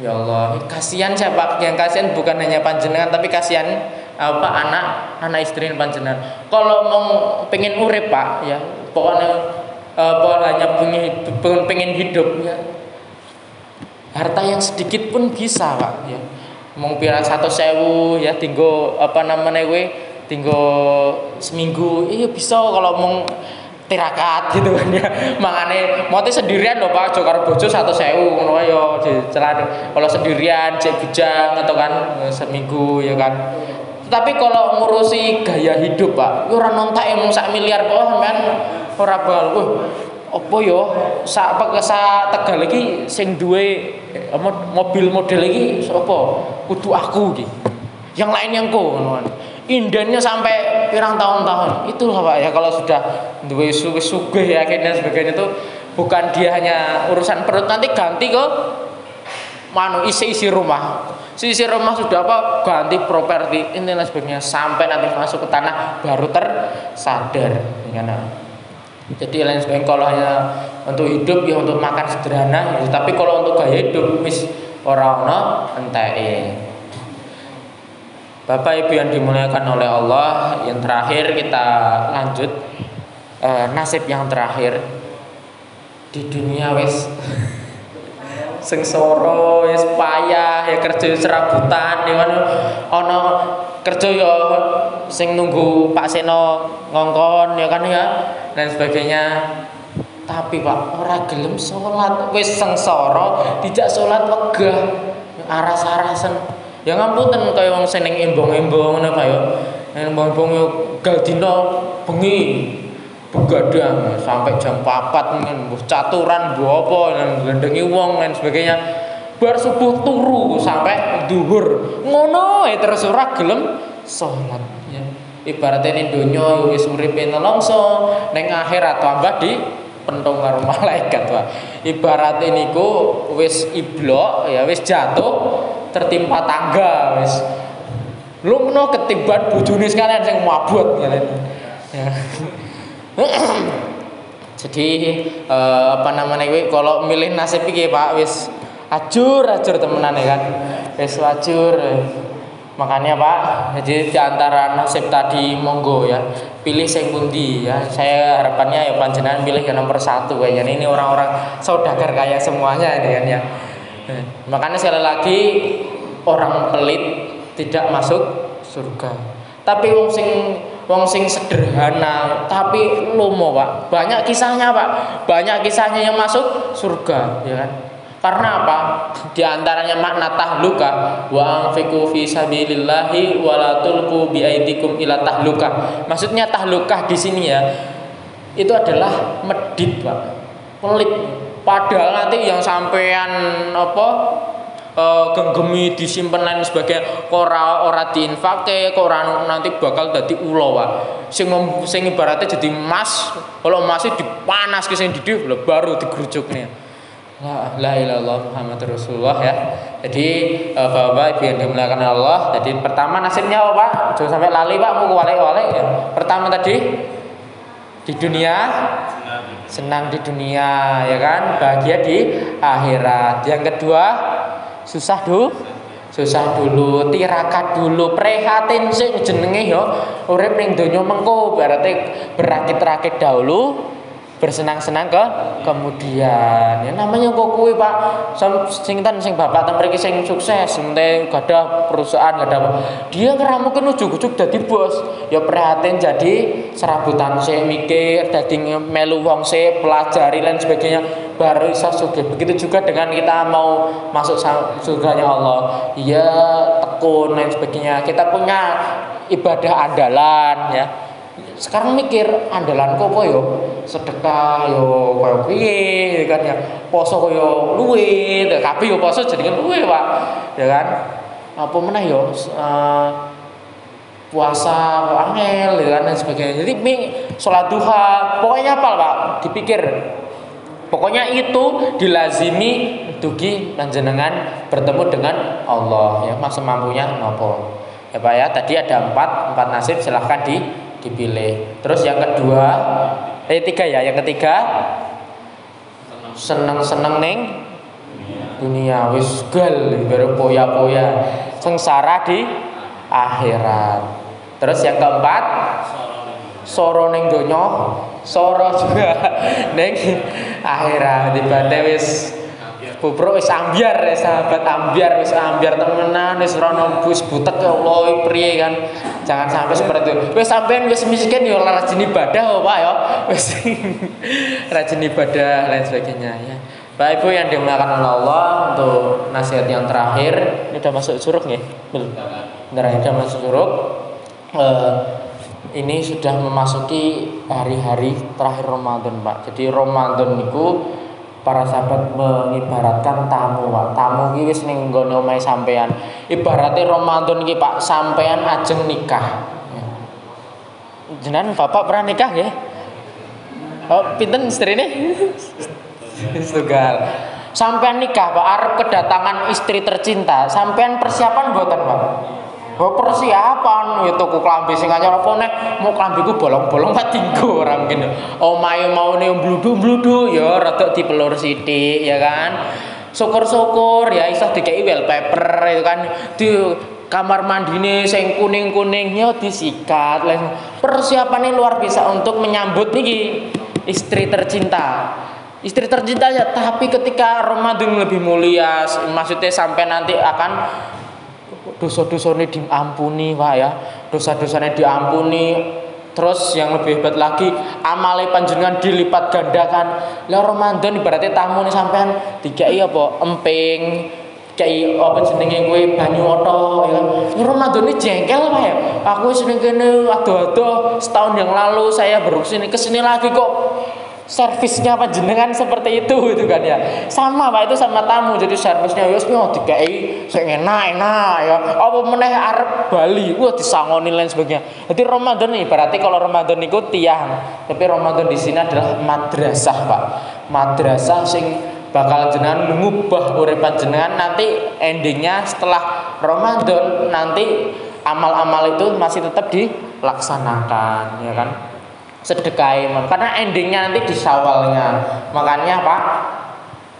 Ya Allah kasihan siapa? Yang kasihan bukan hanya panjenengan tapi kasihan apa anak anak istri panjenengan. Kalau mau pengen urip pak ya pokoknya apa hanya pengen pengen hidup ya. Harta yang sedikit pun bisa pak ya. Mau pira satu sewu ya tinggal apa namanya gue tinggal seminggu iya bisa. Kalau mau tirakat gitu kan ya. <laughs> Makanya mau sendirian loh pak jokar bojo satu sewu ngono yo di celana kalau sendirian cek bujang atau kan seminggu ya kan. Tapi kalau ngurusi gaya hidup pak yo ora nontak emang sak miliar kok men ora bal wah apa yo sak apa sa tegal lagi sing duwe mobil model lagi sapa? Kudu aku iki. Yang lain yang kok indennya sampai pirang tahun-tahun. Itulah pak ya kalau sudah dua isu sugih ya dan sebagainya itu bukan dia hanya urusan perut. Nanti ganti ke manu isi-isi rumah. Isi rumah sudah apa ganti properti ini dan sebagainya sampai nanti masuk ke tanah baru tersadar dengan jadi lain sebagainya kalau hanya untuk hidup ya untuk makan sederhana ya. tapi kalau untuk gaya hidup mis orang no entek Bapak Ibu yang dimuliakan oleh Allah, yang terakhir kita lanjut e, nasib yang terakhir di dunia wes <laughs> sengsara wis payah ya kerja serabutan ya kan? Ana kerja ya sing nunggu Pak Seno ngongkon ya kan ya? Dan sebagainya. Tapi Pak ora gelem salat wis sengsara dijak salat wegah. Aras-arasen ya ngapunten kaya wong seneng embong-embong ngono Pak ya. Embong-embong yo gal dina bengi begadang sampai jam 4 mungkin caturan bu apa glendengi wong dan sebagainya. Bar subuh turu sampai duhur. Ngono ya terus ora gelem salat. Ya ibaratnya ini donya wis uripe nelongso ning akhirat tambah di pentung karo malaikat wae ibarat niku wis iblok ya wis jatuh tertimpa tangga wis lumno ketiban bojone sekalian sing mabut ya. <clears throat> Jadi eh, apa namanya gue kalau milih nasib iki Pak wis ajur ajur temenan ya kan. Wis ajur. Makanya Pak, jadi di antara nasib tadi monggo ya, pilih sing pundi ya. Saya harapannya ya panjenengan pilih yang nomor satu kayaknya. Ini orang-orang saudagar kaya semuanya ini kan ya. Eh, Makanya sekali lagi orang pelit tidak masuk surga. Tapi wong sing wong sing sederhana tapi lomo Pak. Banyak kisahnya Pak. Banyak kisahnya yang masuk surga ya kan. Karena apa? Di antaranya makna tahluka wa anfiqu fi sabilillahi wa la tulqu bi aidikum ila tahluka. Maksudnya tahlukah di sini ya itu adalah medit, Pak. Pelit. Padahal nanti yang sampean apa eh, genggemi disimpen lain sebagainya ora ora diinfake kok ora nanti bakal dadi ulo Pak. Sing mem- sing ibaratnya jadi emas, kalau emasnya dipanas ke sing didih baru digerujuknya. La la ilaha illallah Muhammad Rasulullah ya. Jadi eh, Bapak Ibu yang dimuliakan Allah. Jadi pertama nasibnya apa Pak? Jangan sampai lali Pak mau wale-wale ya. Pertama tadi di dunia senang di dunia ya kan? Bahagia di akhirat. Yang kedua susah dulu susah dulu tirakat dulu. Prihatin sih jenenge yo urip ning donya mengko berarti berakit-rakit dahulu bersenang-senang ke kemudian. Ya namanya kok kuwi Pak? Sing ten sing bapak ten mriki sing sukses ente gadah perusahaan gadah apa. Dia ngeramukin ujug-ujug dadi bos. Ya prihatin jadi serabutan sih mikir dadi melu wong sih pelajari dan sebagainya. Baru bisa sugih. Begitu juga dengan kita mau masuk surganya Allah. Ya tekun dan sebagainya. Kita punya ibadah andalan ya sekarang mikir andalan kok yo sedekah yo koyo piye ya kan ya. Poso koyo luwe ya kabeh yo poso jadi luwe Pak. Ya kan? Apa meneh yo eh, puasa angel ya kan dan sebagainya. Jadi mi sholat duha pokoknya apa Pak? Dipikir. Pokoknya itu dilazimi dugi panjenengan bertemu dengan Allah. Ya mas mampunya nopo. Ya Pak ya. Tadi ada empat empat nasib silahkan di dipilih. Terus yang kedua eh tiga ya yang ketiga? Seneng. Seneng neng. Dunia wis gal baru poya poya sengsara di akhirat. Terus yang keempat? Soro neng donyo soro juga <laughs> neng. Akhirat dibate wis Bubro wis ambiar ya sahabat ambiar wis ambiar temenan wis rono bus butek ya Allah priye kan. Jangan sampai seperti itu. Wis sampean wis miskin ya ora rajin ibadah oh, Pak ya. Wis <laughs> rajin ibadah lain sebagainya ya. Bapak Ibu yang dimuliakan oleh Allah untuk nasihat yang terakhir. Ini udah masuk suruk nih belum. Ya, udah masuk suruk Eh, ini sudah memasuki hari-hari terakhir Ramadan Pak. Jadi Ramadan itu para sahabat mengibaratkan tamu Pak. Tamu iki wis ning nggone omahe sampean. Ibaratnya Ramadan iki Pak, sampean ajeng nikah. Jenengan Bapak pernah nikah nggih? Oh, pinten istrine? Tunggal. Sampean nikah Pak, arep kedatangan istri tercinta. Sampean persiapan mboten Pak? Oh persiapan ya tuku klambi sing anyar apa nek mau klambiku bolong-bolong tak tinggo ora mungkin. Omahe maune mbludu-mbludu ya rada dipelur sithik ya kan. Syukur-syukur ya iso dikei wallpaper itu kan di kamar mandine sing kuning-kuningnya disikat. Persiapannya luar biasa untuk menyambut niki istri tercinta. Istri tercinta ya, tapi ketika Ramadan lebih mulia, maksudnya sampai nanti akan dosa-dosanya diampuni Pak ya. Dosa-dosanya diampuni. Terus yang lebih hebat lagi amale panjenengan dilipat gandakan. Lah Ramadan ibaratnya tamu nih sampean. Dikai apa emping kayak apa jenenge kowe? Banyu oto ya kan? Ramadan ini jengkel Pak ya. Aku seneng kene aduh-aduh setahun yang lalu saya baru ke sini ke sini lagi kok servisnya panjenengan seperti itu gitu kan ya. Sama pak itu sama tamu jadi servisnya wis yo dikai sing enak enak ya. Apa meneh arep Bali? Wah disangoni lain sebagainya. Jadi Ramadan nih berarti kalau Ramadan itu tiang. Tapi Ramadan di sini adalah madrasah pak. Madrasah sing bakal jenengan mengubah uripan jenengan nanti endingnya setelah Ramadan nanti amal-amal itu masih tetap dilaksanakan ya kan sedekah iman karena endingnya nanti di sawalnya makanya pak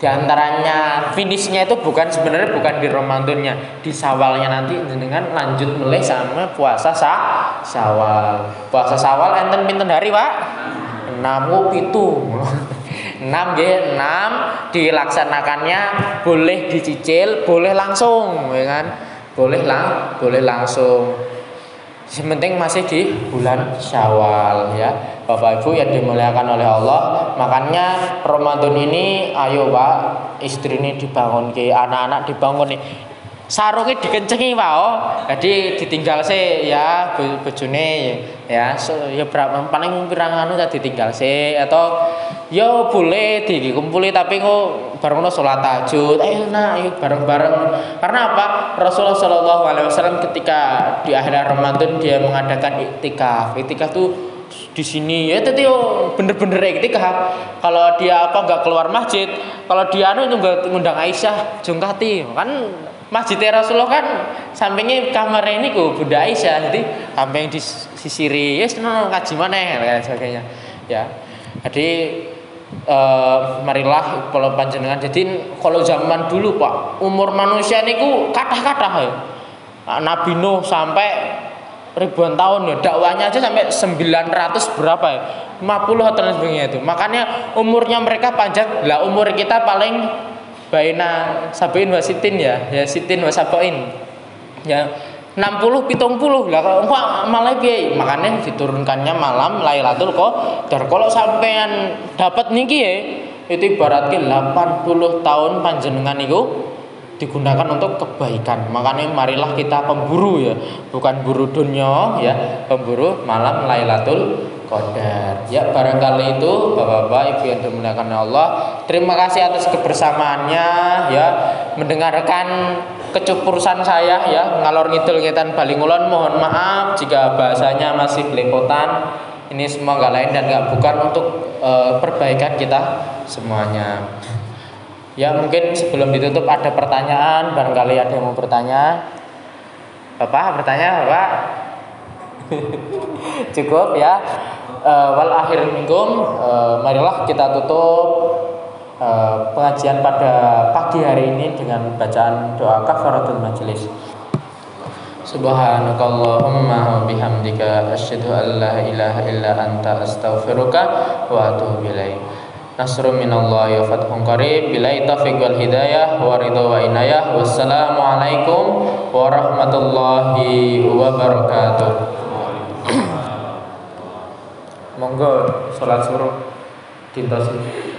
Di antaranya finishnya itu bukan sebenarnya bukan di Ramadannya, di Sawalnya nanti dengan lanjut mulai sama puasa sa Sawal. Puasa Sawal enten pinten hari, Pak? 6 itu. 6 nggih, 6 dilaksanakannya boleh dicicil, boleh langsung, ya kan? Boleh lang, boleh langsung. Yang penting masih di bulan Syawal ya. Bapak Ibu yang dimuliakan oleh Allah. Makanya Ramadan ini ayo Pak, istri ini dibangun ke anak-anak dibangun nih. Sarungnya dikencengi Pak oh. Jadi ditinggal sih ya bo- bojone ya. So, ya berapa paling pirang anu tadi ditinggal sih atau ya boleh dikumpuli tapi kok bareng sholat tahajud. Ayo nah ayo bareng-bareng. Karena apa? Rasulullah Shallallahu Alaihi Wasallam ketika di akhir Ramadan dia mengadakan iktikaf iktikaf tuh di sini. Ya tadi oh, bener-bener iktikaf kalau dia apa nggak keluar masjid kalau dia anu nggak ngundang Aisyah jongkati kan masjidnya Rasulullah kan sampingnya kamar ini ku Bunda Aisyah. Jadi samping di sisiri ya seneng ngaji mana? Dan sebagainya. Ya. Jadi eh, marilah kalau panjenengan jadi kalau zaman dulu pak umur manusia niku kathah-kathah ya Nah, Nabi Nuh sampai ribuan tahun ya dakwanya aja sampai 900 berapa ya 50 atau lain sebagainya itu. Makanya umurnya mereka panjang. Lah umur kita paling baina sabain wasitin ya. Ya sitin wasabain ya 60 pitung puluh. Lah kalau malah piye? Makanya diturunkannya malam Lailatul Qadar. Kalau sampean dapat niki ya itu ibaratnya 80 tahun panjenengan itu digunakan untuk kebaikan. Makanya marilah kita pemburu ya bukan buru dunia ya pemburu malam Lailatul Qadar ya barangkali itu bapak-bapak ibu yang dimuliakan Allah terima kasih atas kebersamaannya ya mendengarkan kecupurusan saya ya ngalor ngidul ngetan balingulon mohon maaf jika bahasanya masih belepotan ini semua nggak lain dan nggak bukan untuk eh, perbaikan kita semuanya Ya mungkin sebelum ditutup ada pertanyaan barangkali ada yang mau bertanya. Bapak bertanya Bapak? <laughs> Cukup ya. Eh, wal akhir minkum eh, marilah kita tutup eh, pengajian pada pagi hari ini dengan bacaan doa kafaratul majelis. Subhanakallahumma wa bihamdika asyhadu an la ilaha illa anta astaghfiruka wa atubu ilaik. Nasrun minallahi wa fathun qarib Bilai taufiq wal hidayah wa ridha wa inayah Wassalamualaikum warahmatullahi wabarakatuh Monggo sholat suruh. Dinta sini